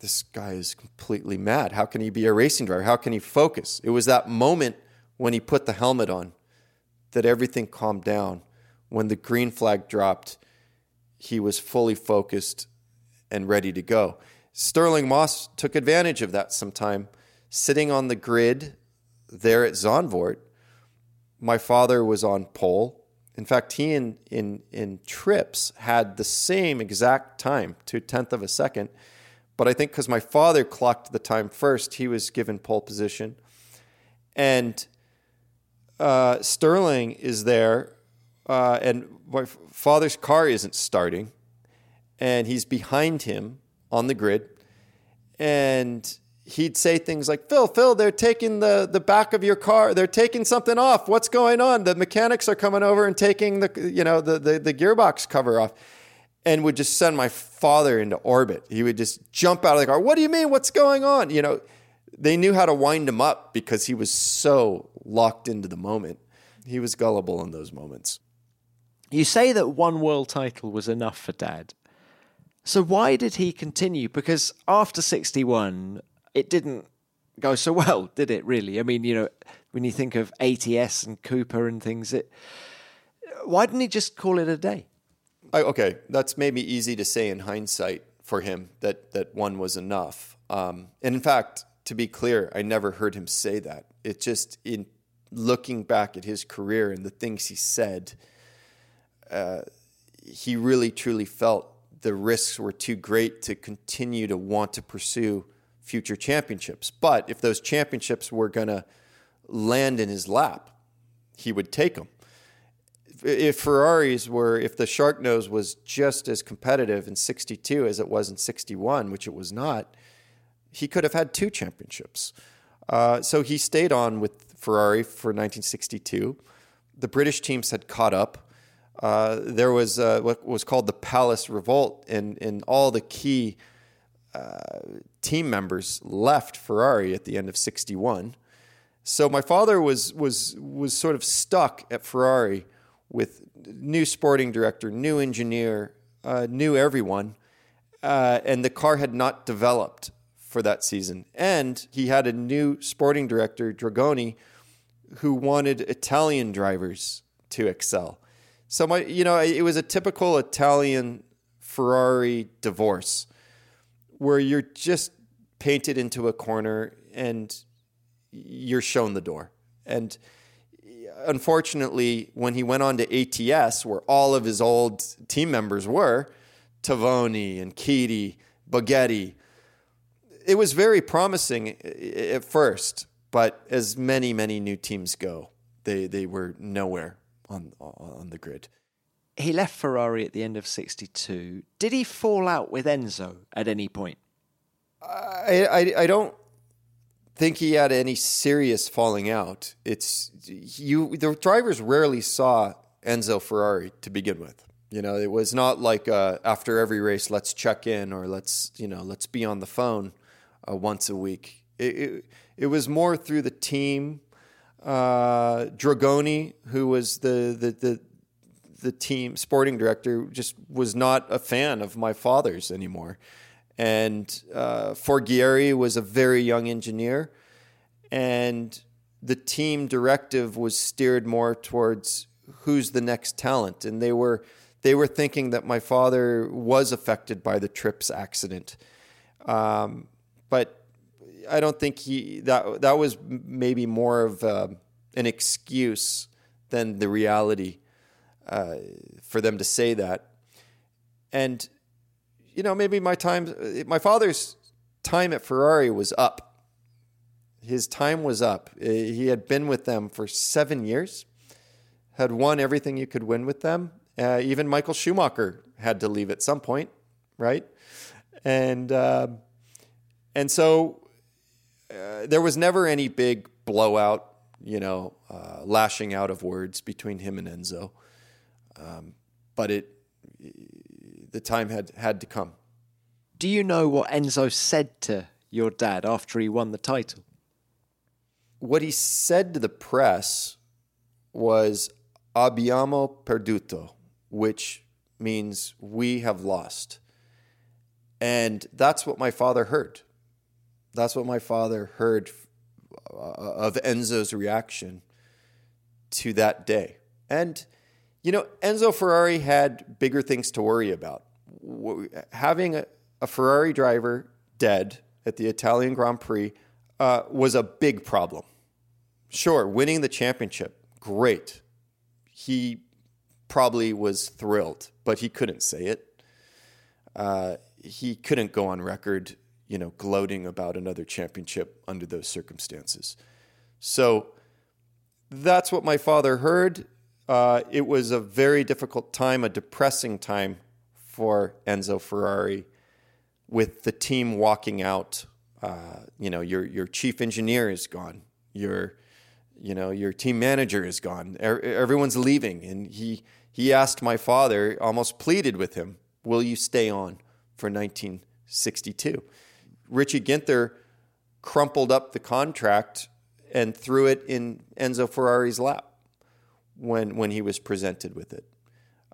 "This guy is completely mad. How can he be a racing driver? How can he focus?" It was that moment when he put the helmet on that everything calmed down. When the green flag dropped, he was fully focused and ready to go. Stirling Moss took advantage of that sometime. Sitting on the grid there at Zandvoort, my father was on pole. In fact, he in, in, in trips had the same exact time, to tenth of a second. But I think because my father clocked the time first, he was given pole position. And uh, Stirling is there, uh, and my father's car isn't starting, and he's behind him on the grid, and he'd say things like, "Phil, Phil, they're taking the the back of your car. They're taking something off. What's going on? The mechanics are coming over and taking the you know the the, the gearbox cover off." And would just send my father into orbit. He would just jump out of the car. What do you mean? What's going on? You know, they knew how to wind him up because he was so locked into the moment. He was gullible in those moments. You say that one world title was enough for dad. So why did he continue? Because after 61, it didn't go so well, did it really? I mean, you know, when you think of ATS and Cooper and things, it why didn't he just call it a day? I, okay, that's maybe easy to say in hindsight for him that that one was enough. Um, and in fact, to be clear, I never heard him say that. It just in looking back at his career and the things he said, uh, he really truly felt the risks were too great to continue to want to pursue future championships. But if those championships were going to land in his lap, he would take them. If Ferraris were, if the Shark Nose was just as competitive in 62 as it was in 61, which it was not, he could have had two championships. Uh, so he stayed on with Ferrari for 1962. The British teams had caught up. Uh, there was uh, what was called the Palace Revolt, and, and all the key team members left Ferrari at the end of 61. So my father was, was, was sort of stuck at Ferrari with new sporting director, new engineer, uh, new everyone, uh, and the car had not developed for that season. And he had a new sporting director, Dragoni, who wanted Italian drivers to excel. So my, you know, it was a typical Italian Ferrari divorce, where you're just painted into a corner and you're shown the door. And unfortunately, when he went on to ATS, where all of his old team members were, Tavoni and Chiti, Bugatti, it was very promising at first, but as many many new teams go, they they were nowhere on on the grid. He left Ferrari at the end of '62. Did he fall out with Enzo at any point? I, I, I don't think he had any serious falling out. It's you. The drivers rarely saw Enzo Ferrari to begin with. You know, it was not like uh, after every race, let's check in or let's you know let's be on the phone uh, once a week. It, it, it, was more through the team. Uh, Dragoni, who was the, the, the, the team sporting director, just was not a fan of my father's anymore. And uh, Forghieri was a very young engineer. And the team directive was steered more towards who's the next talent. And they were, they were thinking that my father was affected by the trips accident. Um, but I don't think he that that was maybe more of uh, an excuse than the reality uh, for them to say that. And you know, maybe my time, my father's time at Ferrari was up. His time was up. He had been with them for seven years, had won everything you could win with them. Uh, even Michael Schumacher had to leave at some point, right? And uh, and so uh, there was never any big blowout, you know, uh, lashing out of words between him and Enzo. Um, but it, the time had had to come. Do you know what Enzo said to your dad after he won the title? What he said to the press was "Abbiamo perduto," which means we have lost. And that's what my father heard. That's what my father heard uh, of Enzo's reaction to that day. And, you know, Enzo Ferrari had bigger things to worry about. Having a, a Ferrari driver dead at the Italian Grand Prix uh, was a big problem. Sure, winning the championship, great. He probably was thrilled, but he couldn't say it. Uh, he couldn't go on record you know, gloating about another championship under those circumstances. So that's what my father heard. Uh, it was a very difficult time, a depressing time for Enzo Ferrari, with the team walking out. Uh, you know, your your chief engineer is gone. Your you know your team manager is gone. everyone's leaving, and he he asked my father, almost pleaded with him, "Will you stay on for 1962?" Richie Ginther crumpled up the contract and threw it in Enzo Ferrari's lap when when he was presented with it.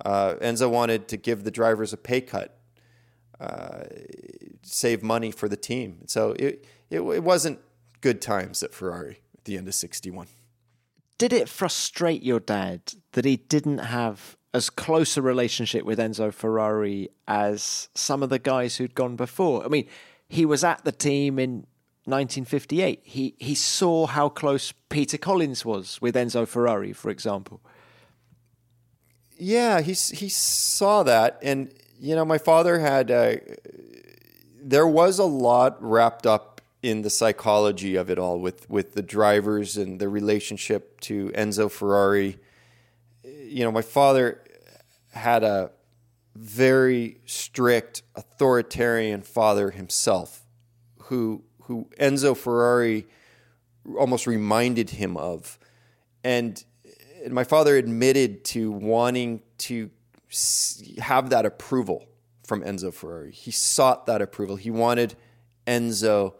Uh, Enzo wanted to give the drivers a pay cut, uh, save money for the team. So it, it, it wasn't good times at Ferrari at the end of '61. Did it frustrate your dad that he didn't have as close a relationship with Enzo Ferrari as some of the guys who'd gone before? I mean, he was at the team in 1958. He he saw how close Peter Collins was with Enzo Ferrari, for example. Yeah, he he saw that, and you know, my father had. Uh, there was a lot wrapped up in the psychology of it all, with with the drivers and the relationship to Enzo Ferrari. You know, my father had a very strict, authoritarian father himself, who who Enzo Ferrari almost reminded him of. And, and my father admitted to wanting to have that approval from Enzo Ferrari. He sought that approval. He wanted Enzo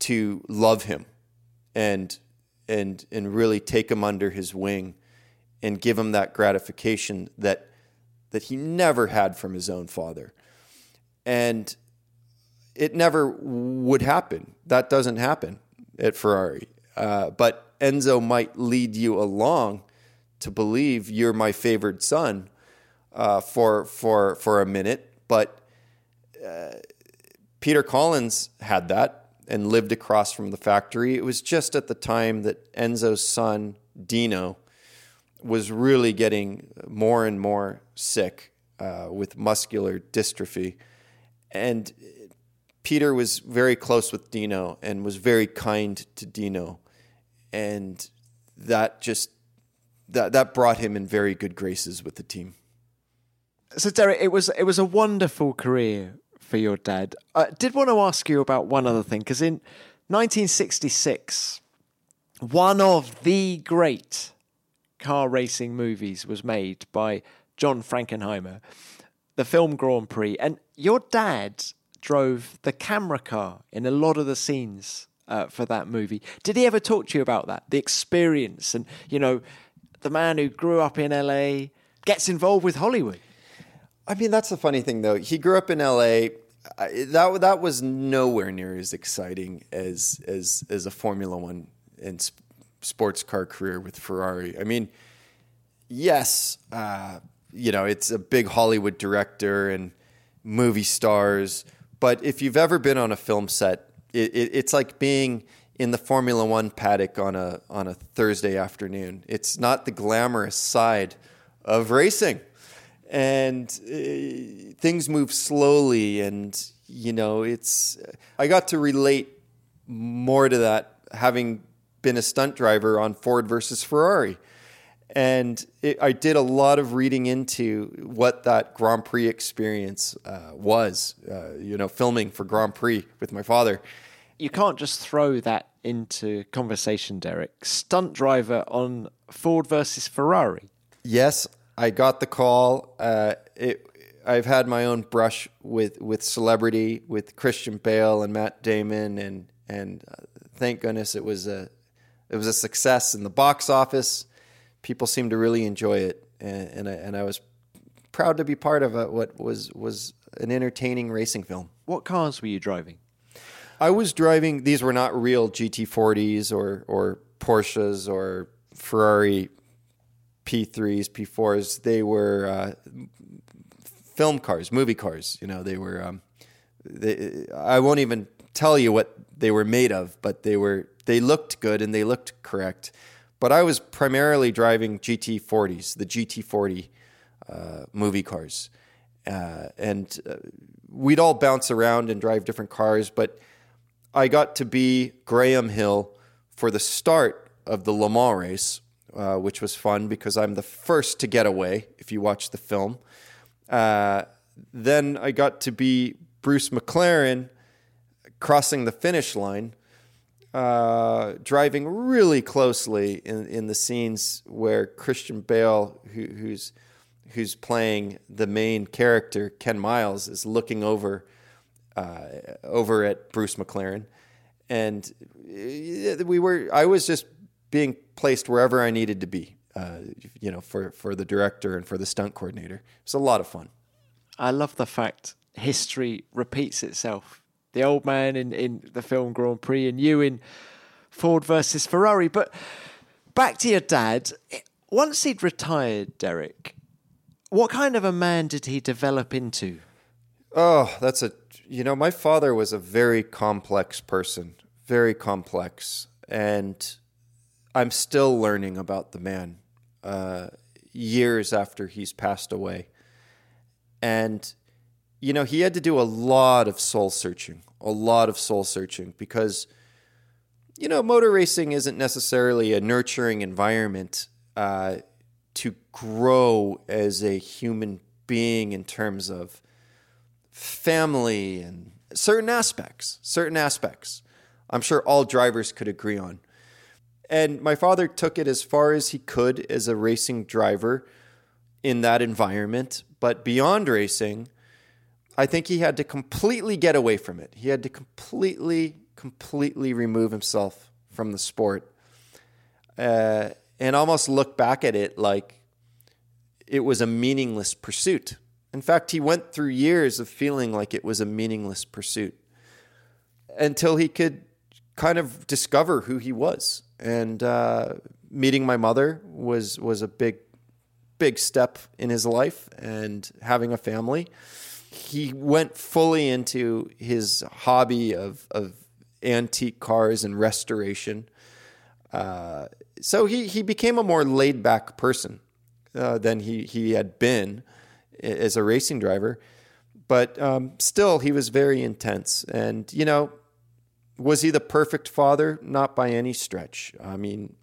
to love him and and and really take him under his wing and give him that gratification that that he never had from his own father. And it never would happen. That doesn't happen at Ferrari. Uh, but Enzo might lead you along to believe you're my favored son uh, for for for a minute. But uh, Peter Collins had that and lived across from the factory. It was just at the time that Enzo's son Dino was really getting more and more sick uh, with muscular dystrophy, and Peter was very close with Dino and was very kind to Dino, and that just that that brought him in very good graces with the team. So Derek, it was it was a wonderful career for your dad. I did want to ask you about one other thing because in 1966, one of the great car racing movies was made by John Frankenheimer, the film Grand Prix, and your dad drove the camera car in a lot of the scenes uh, for that movie. Did he ever talk to you about that, the experience, and you know, the man who grew up in LA gets involved with Hollywood? I mean, that's the funny thing, though. He grew up in LA. that that was nowhere near as exciting as as as a Formula One and sp- sports car career with Ferrari. I mean, yes, uh, you know, it's a big Hollywood director and movie stars, but if you've ever been on a film set, it, it, it's like being in the Formula One paddock on a on a Thursday afternoon. It's not the glamorous side of racing and uh, things move slowly and you know it's i got to relate more to that having been a stunt driver on ford versus ferrari and it, i did a lot of reading into what that grand prix experience uh, was uh, you know filming for grand prix with my father you can't just throw that into conversation derek stunt driver on ford versus ferrari yes I got the call. Uh, it, I've had my own brush with, with celebrity, with Christian Bale and Matt Damon, and and uh, thank goodness it was a it was a success in the box office. People seemed to really enjoy it, and and I, and I was proud to be part of a, what was was an entertaining racing film. What cars were you driving? I was driving. These were not real GT40s or or Porsches or Ferrari P3s, P4s, they were uh, film cars, movie cars. You know, they were. Um, they, I won't even tell you what they were made of, but they were. They looked good and they looked correct. But I was primarily driving GT40s, the GT40 uh, movie cars, uh, and uh, we'd all bounce around and drive different cars. But I got to be Graham Hill for the start of the Le Mans race uh, which was fun because I'm the first to get away if you watch the film. Uh, then I got to be Bruce McLaren crossing the finish line, uh, driving really closely in, in the scenes where Christian Bale, who, who's who's playing the main character, Ken Miles, is looking over uh, over at Bruce McLaren, and uh, we were. I was just being placed wherever I needed to be, uh, you know, for, for the director and for the stunt coordinator. It's a lot of fun. I love the fact history repeats itself. The old man in, in the film Grand Prix and you in Ford versus Ferrari. But back to your dad. Once he'd retired, Derek, what kind of a man did he develop into? Oh, that's a, you know, my father was a very complex person, very complex. And I'm still learning about the man uh, years after he's passed away. And, you know, he had to do a lot of soul searching, a lot of soul searching because, you know, motor racing isn't necessarily a nurturing environment uh, to grow as a human being in terms of family and certain aspects, certain aspects. I'm sure all drivers could agree on. And my father took it as far as he could as a racing driver in that environment. But beyond racing, I think he had to completely get away from it. He had to completely, completely remove himself from the sport uh, and almost look back at it like it was a meaningless pursuit. In fact, he went through years of feeling like it was a meaningless pursuit until he could kind of discover who he was. And uh, meeting my mother was was a big, big step in his life, and having a family. He went fully into his hobby of of antique cars and restoration. Uh, so he he became a more laid back person uh, than he he had been as a racing driver. But um, still, he was very intense, and you know, was he the perfect father? Not by any stretch. I mean,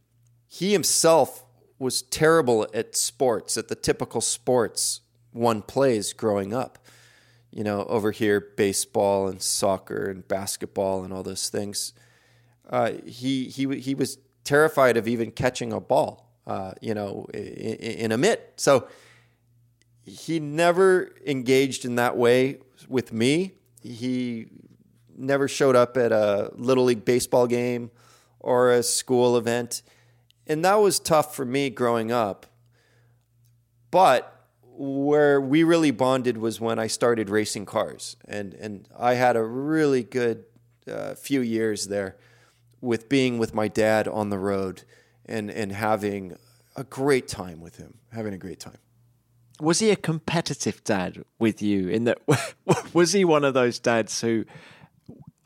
he himself was terrible at sports, at the typical sports one plays growing up. You know, over here, baseball and soccer and basketball and all those things. Uh, he he he was terrified of even catching a ball. Uh, you know, in, in a mitt. So he never engaged in that way with me. He never showed up at a little league baseball game or a school event. And that was tough for me growing up. But where we really bonded was when I started racing cars. And, and I had a really good uh, few years there with being with my dad on the road and, and having a great time with him, having a great time. Was he a competitive dad with you? In that, was he one of those dads who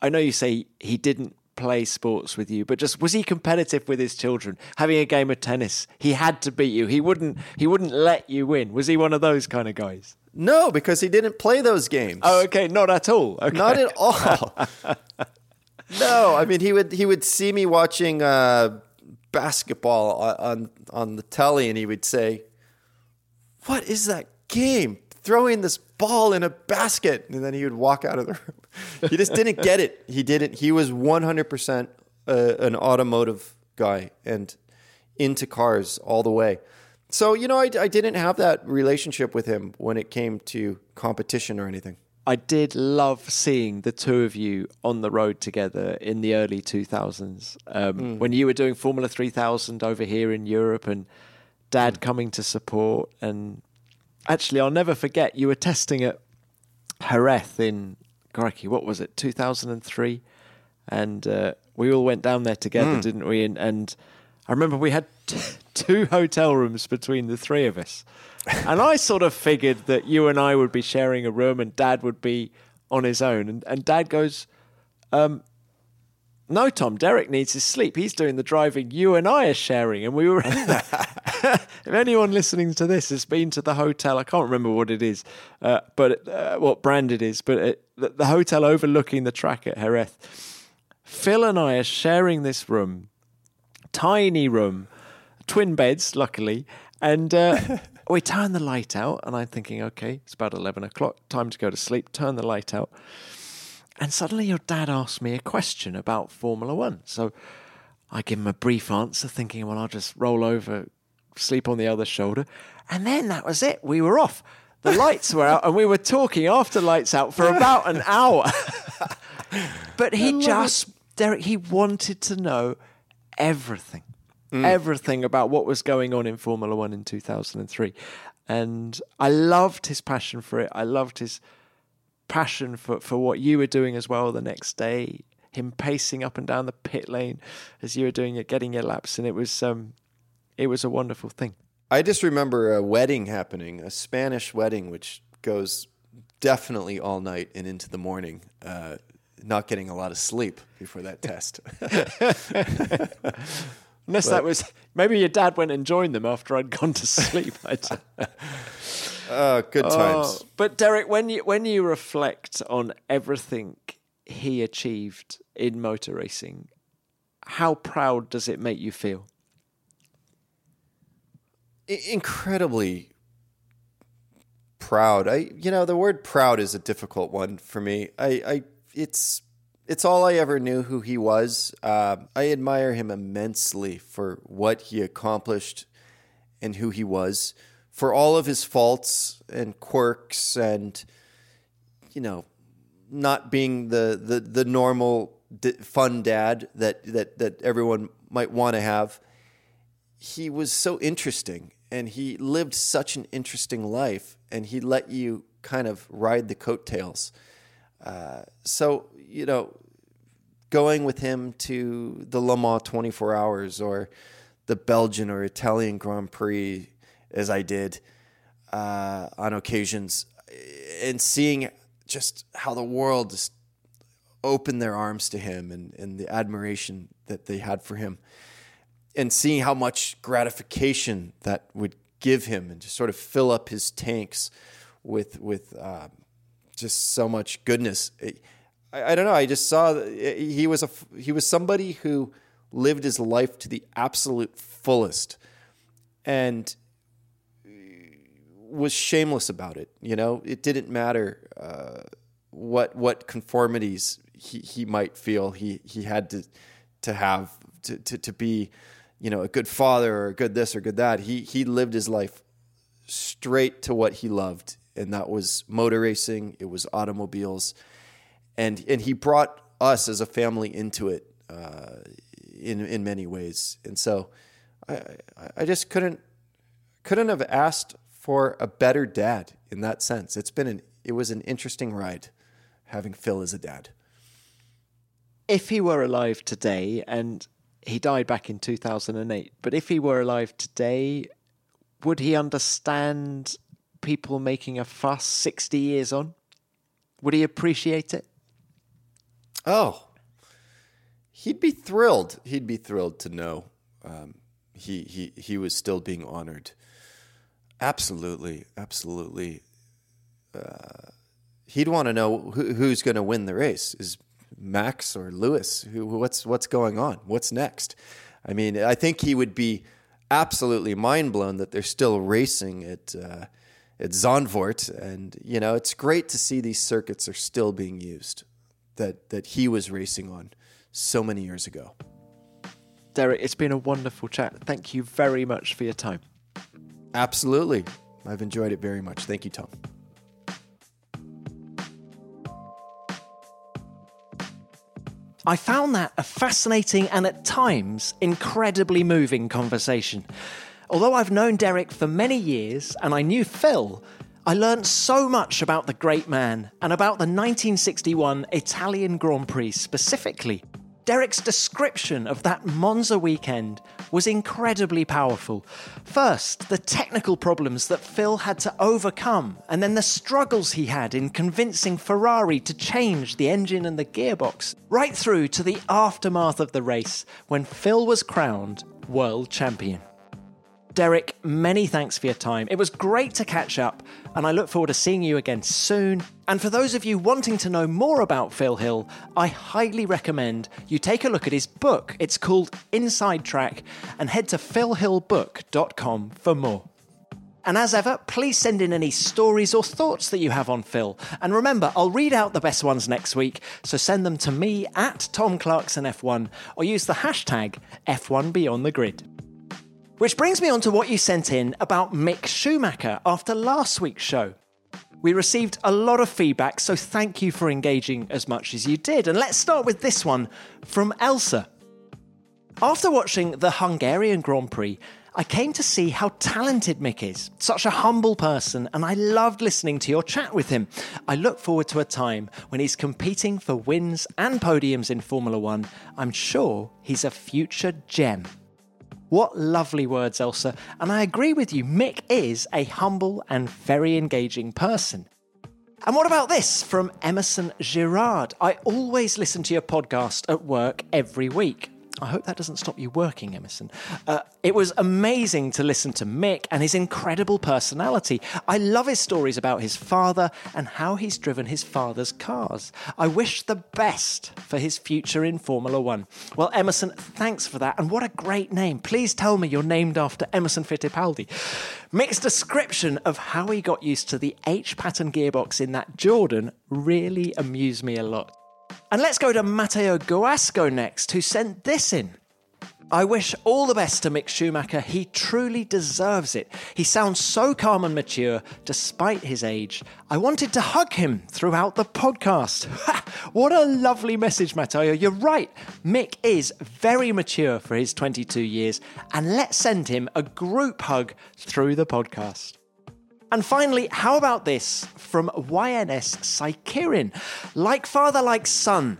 I know you say he didn't play sports with you, but just was he competitive with his children? Having a game of tennis, he had to beat you. He wouldn't he wouldn't let you win. Was he one of those kind of guys? No, because he didn't play those games. Oh, okay, not at all. Okay. Not at all. no, I mean he would he would see me watching uh, basketball on on the telly, and he would say, "What is that game? Throwing this ball in a basket," and then he would walk out of the room he just didn't get it. He didn't. He was 100% uh, an automotive guy and into cars all the way. So, you know, I, I didn't have that relationship with him when it came to competition or anything. I did love seeing the two of you on the road together in the early 2000s um, mm. when you were doing Formula 3000 over here in Europe and dad mm. coming to support. And actually, I'll never forget you were testing at Jerez in crikey, what was it, 2003? And uh, we all went down there together, mm. didn't we? And, and I remember we had t- two hotel rooms between the three of us. and I sort of figured that you and I would be sharing a room and dad would be on his own. And, and dad goes, um, no, Tom, Derek needs his sleep. He's doing the driving. You and I are sharing. And we were in there. if anyone listening to this has been to the hotel, I can't remember what it is, uh, but uh, what brand it is, but it, the, the hotel overlooking the track at Jerez. Phil and I are sharing this room, tiny room, twin beds, luckily, and uh, we turn the light out. And I'm thinking, okay, it's about 11 o'clock, time to go to sleep, turn the light out. And suddenly your dad asked me a question about Formula One. So I give him a brief answer, thinking, well, I'll just roll over, sleep on the other shoulder. And then that was it. We were off. The lights were out, and we were talking after lights out for about an hour. but he just, it. Derek, he wanted to know everything, mm. everything about what was going on in Formula One in 2003. And I loved his passion for it. I loved his passion for, for what you were doing as well the next day. Him pacing up and down the pit lane as you were doing it, getting your laps, and it was um, it was a wonderful thing. I just remember a wedding happening, a Spanish wedding, which goes definitely all night and into the morning. Uh, not getting a lot of sleep before that test. Unless but, that was maybe your dad went and joined them after I'd gone to sleep. uh, good times. Oh, but Derek, when you when you reflect on everything he achieved in motor racing, how proud does it make you feel? Incredibly proud. I, you know, the word proud is a difficult one for me. I, I, it's it's all I ever knew who he was. Uh, I admire him immensely for what he accomplished and who he was, for all of his faults and quirks, and you know, not being the the, the normal fun dad that that that everyone might want to have. He was so interesting, and he lived such an interesting life, and he let you kind of ride the coattails. Uh, so you know, going with him to the Le Mans 24 Hours or the Belgian or Italian Grand Prix, as I did uh, on occasions, and seeing just how the world just opened their arms to him and, and the admiration that they had for him, and seeing how much gratification that would give him and just sort of fill up his tanks with with uh, just so much goodness. I, I don't know. I just saw eh, eh, he was a he was somebody who lived his life to the absolute fullest, and eh, was shameless about it. You know, it didn't matter uh, what what conformities he, he might feel he he had to to have to, to, to be, you know, a good father or a good this or good that. He he lived his life straight to what he loved, and that was motor racing. It was automobiles and and he brought us as a family into it uh, in in many ways. And so I I just couldn't couldn't have asked for a better dad in that sense. It's been an it was an interesting ride having Phil as a dad. If he were alive today and he died back in 2008, but if he were alive today, would he understand people making a fuss 60 years on? Would he appreciate it? Oh, he'd be thrilled. He'd be thrilled to know um, he he he was still being honored. Absolutely, absolutely. Uh, he'd want to know who, who's going to win the race. Is Max or Lewis? Who, what's what's going on? What's next? I mean, I think he would be absolutely mind blown that they're still racing at uh, at Zandvoort, and you know, it's great to see these circuits are still being used that that he was racing on so many years ago. Derek, it's been a wonderful chat. Thank you very much for your time. Absolutely. I've enjoyed it very much. Thank you, Tom. I found that a fascinating and at times incredibly moving conversation. Although I've known Derek for many years and I knew Phil, I learned so much about the great man and about the 1961 Italian Grand Prix specifically. Derek's description of that Monza weekend was incredibly powerful. First, the technical problems that Phil had to overcome, and then the struggles he had in convincing Ferrari to change the engine and the gearbox, right through to the aftermath of the race when Phil was crowned world champion. Derek, many thanks for your time. It was great to catch up, and I look forward to seeing you again soon. And for those of you wanting to know more about Phil Hill, I highly recommend you take a look at his book. It's called Inside Track, and head to philhillbook.com for more. And as ever, please send in any stories or thoughts that you have on Phil. And remember, I'll read out the best ones next week, so send them to me at Tom Clarkson F1 or use the hashtag F1 Beyond the Grid. Which brings me on to what you sent in about Mick Schumacher after last week's show. We received a lot of feedback, so thank you for engaging as much as you did. And let's start with this one from Elsa. After watching the Hungarian Grand Prix, I came to see how talented Mick is. Such a humble person, and I loved listening to your chat with him. I look forward to a time when he's competing for wins and podiums in Formula One. I'm sure he's a future gem. What lovely words, Elsa. And I agree with you, Mick is a humble and very engaging person. And what about this from Emerson Girard? I always listen to your podcast at work every week. I hope that doesn't stop you working, Emerson. Uh, it was amazing to listen to Mick and his incredible personality. I love his stories about his father and how he's driven his father's cars. I wish the best for his future in Formula One. Well, Emerson, thanks for that. And what a great name. Please tell me you're named after Emerson Fittipaldi. Mick's description of how he got used to the H pattern gearbox in that Jordan really amused me a lot. And let's go to Matteo Guasco next, who sent this in. I wish all the best to Mick Schumacher. He truly deserves it. He sounds so calm and mature despite his age. I wanted to hug him throughout the podcast. what a lovely message, Matteo. You're right. Mick is very mature for his 22 years, and let's send him a group hug through the podcast. And finally, how about this from YNS Saikirin? Like father, like son.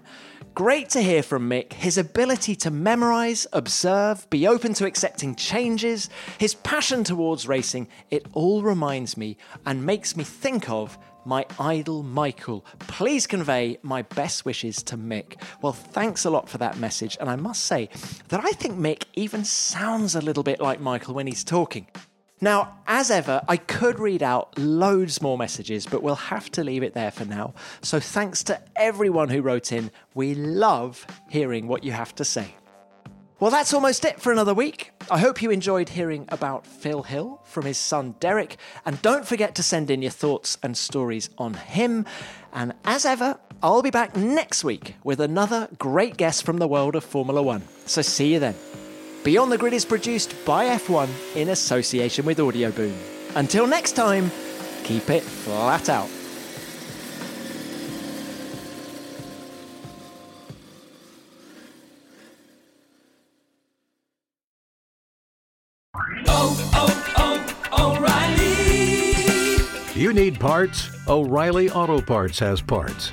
Great to hear from Mick. His ability to memorize, observe, be open to accepting changes, his passion towards racing, it all reminds me and makes me think of my idol Michael. Please convey my best wishes to Mick. Well, thanks a lot for that message. And I must say that I think Mick even sounds a little bit like Michael when he's talking. Now, as ever, I could read out loads more messages, but we'll have to leave it there for now. So thanks to everyone who wrote in. We love hearing what you have to say. Well, that's almost it for another week. I hope you enjoyed hearing about Phil Hill from his son Derek, and don't forget to send in your thoughts and stories on him. And as ever, I'll be back next week with another great guest from the world of Formula One. So see you then. Beyond the Grid is produced by F1 in association with Audioboom. Until next time, keep it flat out. Oh, oh, oh, O'Reilly! You need parts? O'Reilly Auto Parts has parts.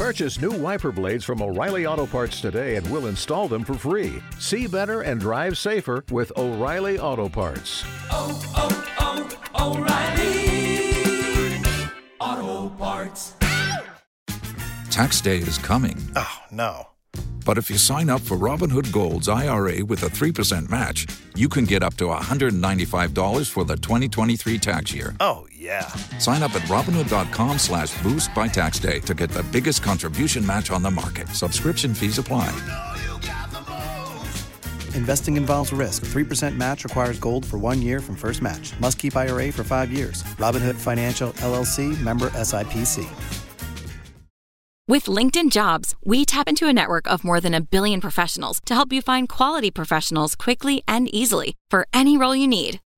Purchase new wiper blades from O'Reilly Auto Parts today and we'll install them for free. See better and drive safer with O'Reilly Auto Parts. oh, oh, oh O'Reilly Auto Parts. Tax day is coming. Oh, no. But if you sign up for Robinhood Gold's IRA with a 3% match, you can get up to $195 for the 2023 tax year. Oh, yeah. Sign up at Robinhood.com slash boost by tax day to get the biggest contribution match on the market. Subscription fees apply. Investing involves risk. 3% match requires gold for one year from first match. Must keep IRA for five years. Robinhood Financial LLC member SIPC. With LinkedIn Jobs, we tap into a network of more than a billion professionals to help you find quality professionals quickly and easily for any role you need.